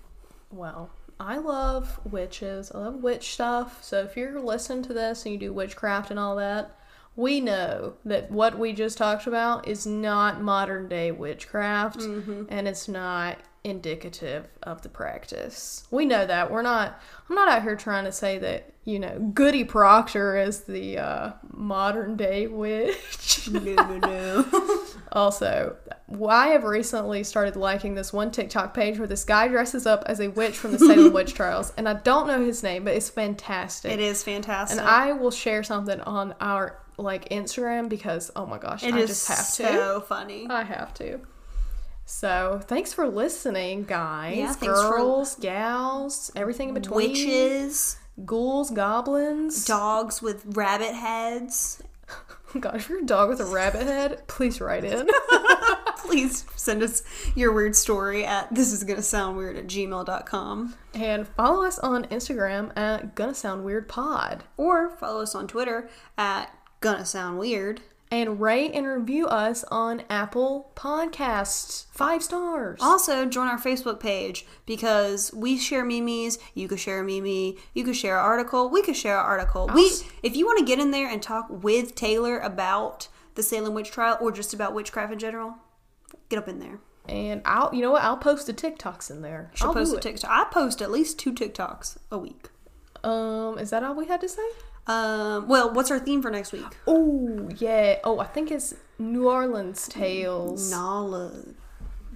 Well, I love witches. I love witch stuff. So if you're listening to this and you do witchcraft and all that, we know that what we just talked about is not modern day witchcraft and it's not indicative of the practice. We know that. We're not I'm not out here trying to say that, you know, Goody Proctor is the uh, modern day witch. No, no, no. Also, I have recently started liking this one TikTok page where this guy dresses up as a witch from the Salem witch trials, and I don't know his name, but it's fantastic. it is fantastic. And I will share something on our like Instagram because oh my gosh, It I just have to. so funny. I have to. So thanks for listening, guys, Yeah, thanks for- girls, gals, everything in between. Witches, ghouls, goblins. dogs with rabbit heads. God, if you're a dog with a rabbit head, please write in. Please send us your weird story at this is gonna sound weird at gmail.com. and follow us on Instagram at Gonna Sound Weird Pod. Or follow us on Twitter at gonna sound weird. And rate and review us on Apple Podcasts. Five stars. Also, join our Facebook page because we share memes. You could share a meme. You could share an article. We could share an article. We, s- if you want to get in there and talk with Taylor about the Salem witch trial or just about witchcraft in general, get up in there. And I'll, you know what? I'll post the TikToks in there. She'll I'll post a. TikTok. I post at least two TikToks a week. Um, is that all we had to say? Um, well, what's our theme for next week? Oh yeah. Oh, I think it's New Orleans tales. Nala.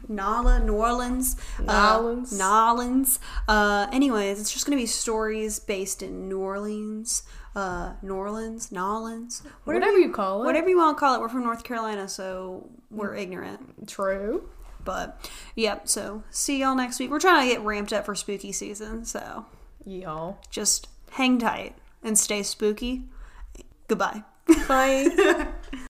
Nala, New Orleans. Nolans. Uh, Nolans. Uh, anyways, it's just going to be stories based in New Orleans, uh, New Orleans, Nolans. Whatever you call it. Whatever you want to call it. We're from North Carolina, so we're ignorant. True. But, yep, so see y'all next week. We're trying to get ramped up for spooky season, so Y'all. just hang tight and stay spooky. Goodbye. Bye.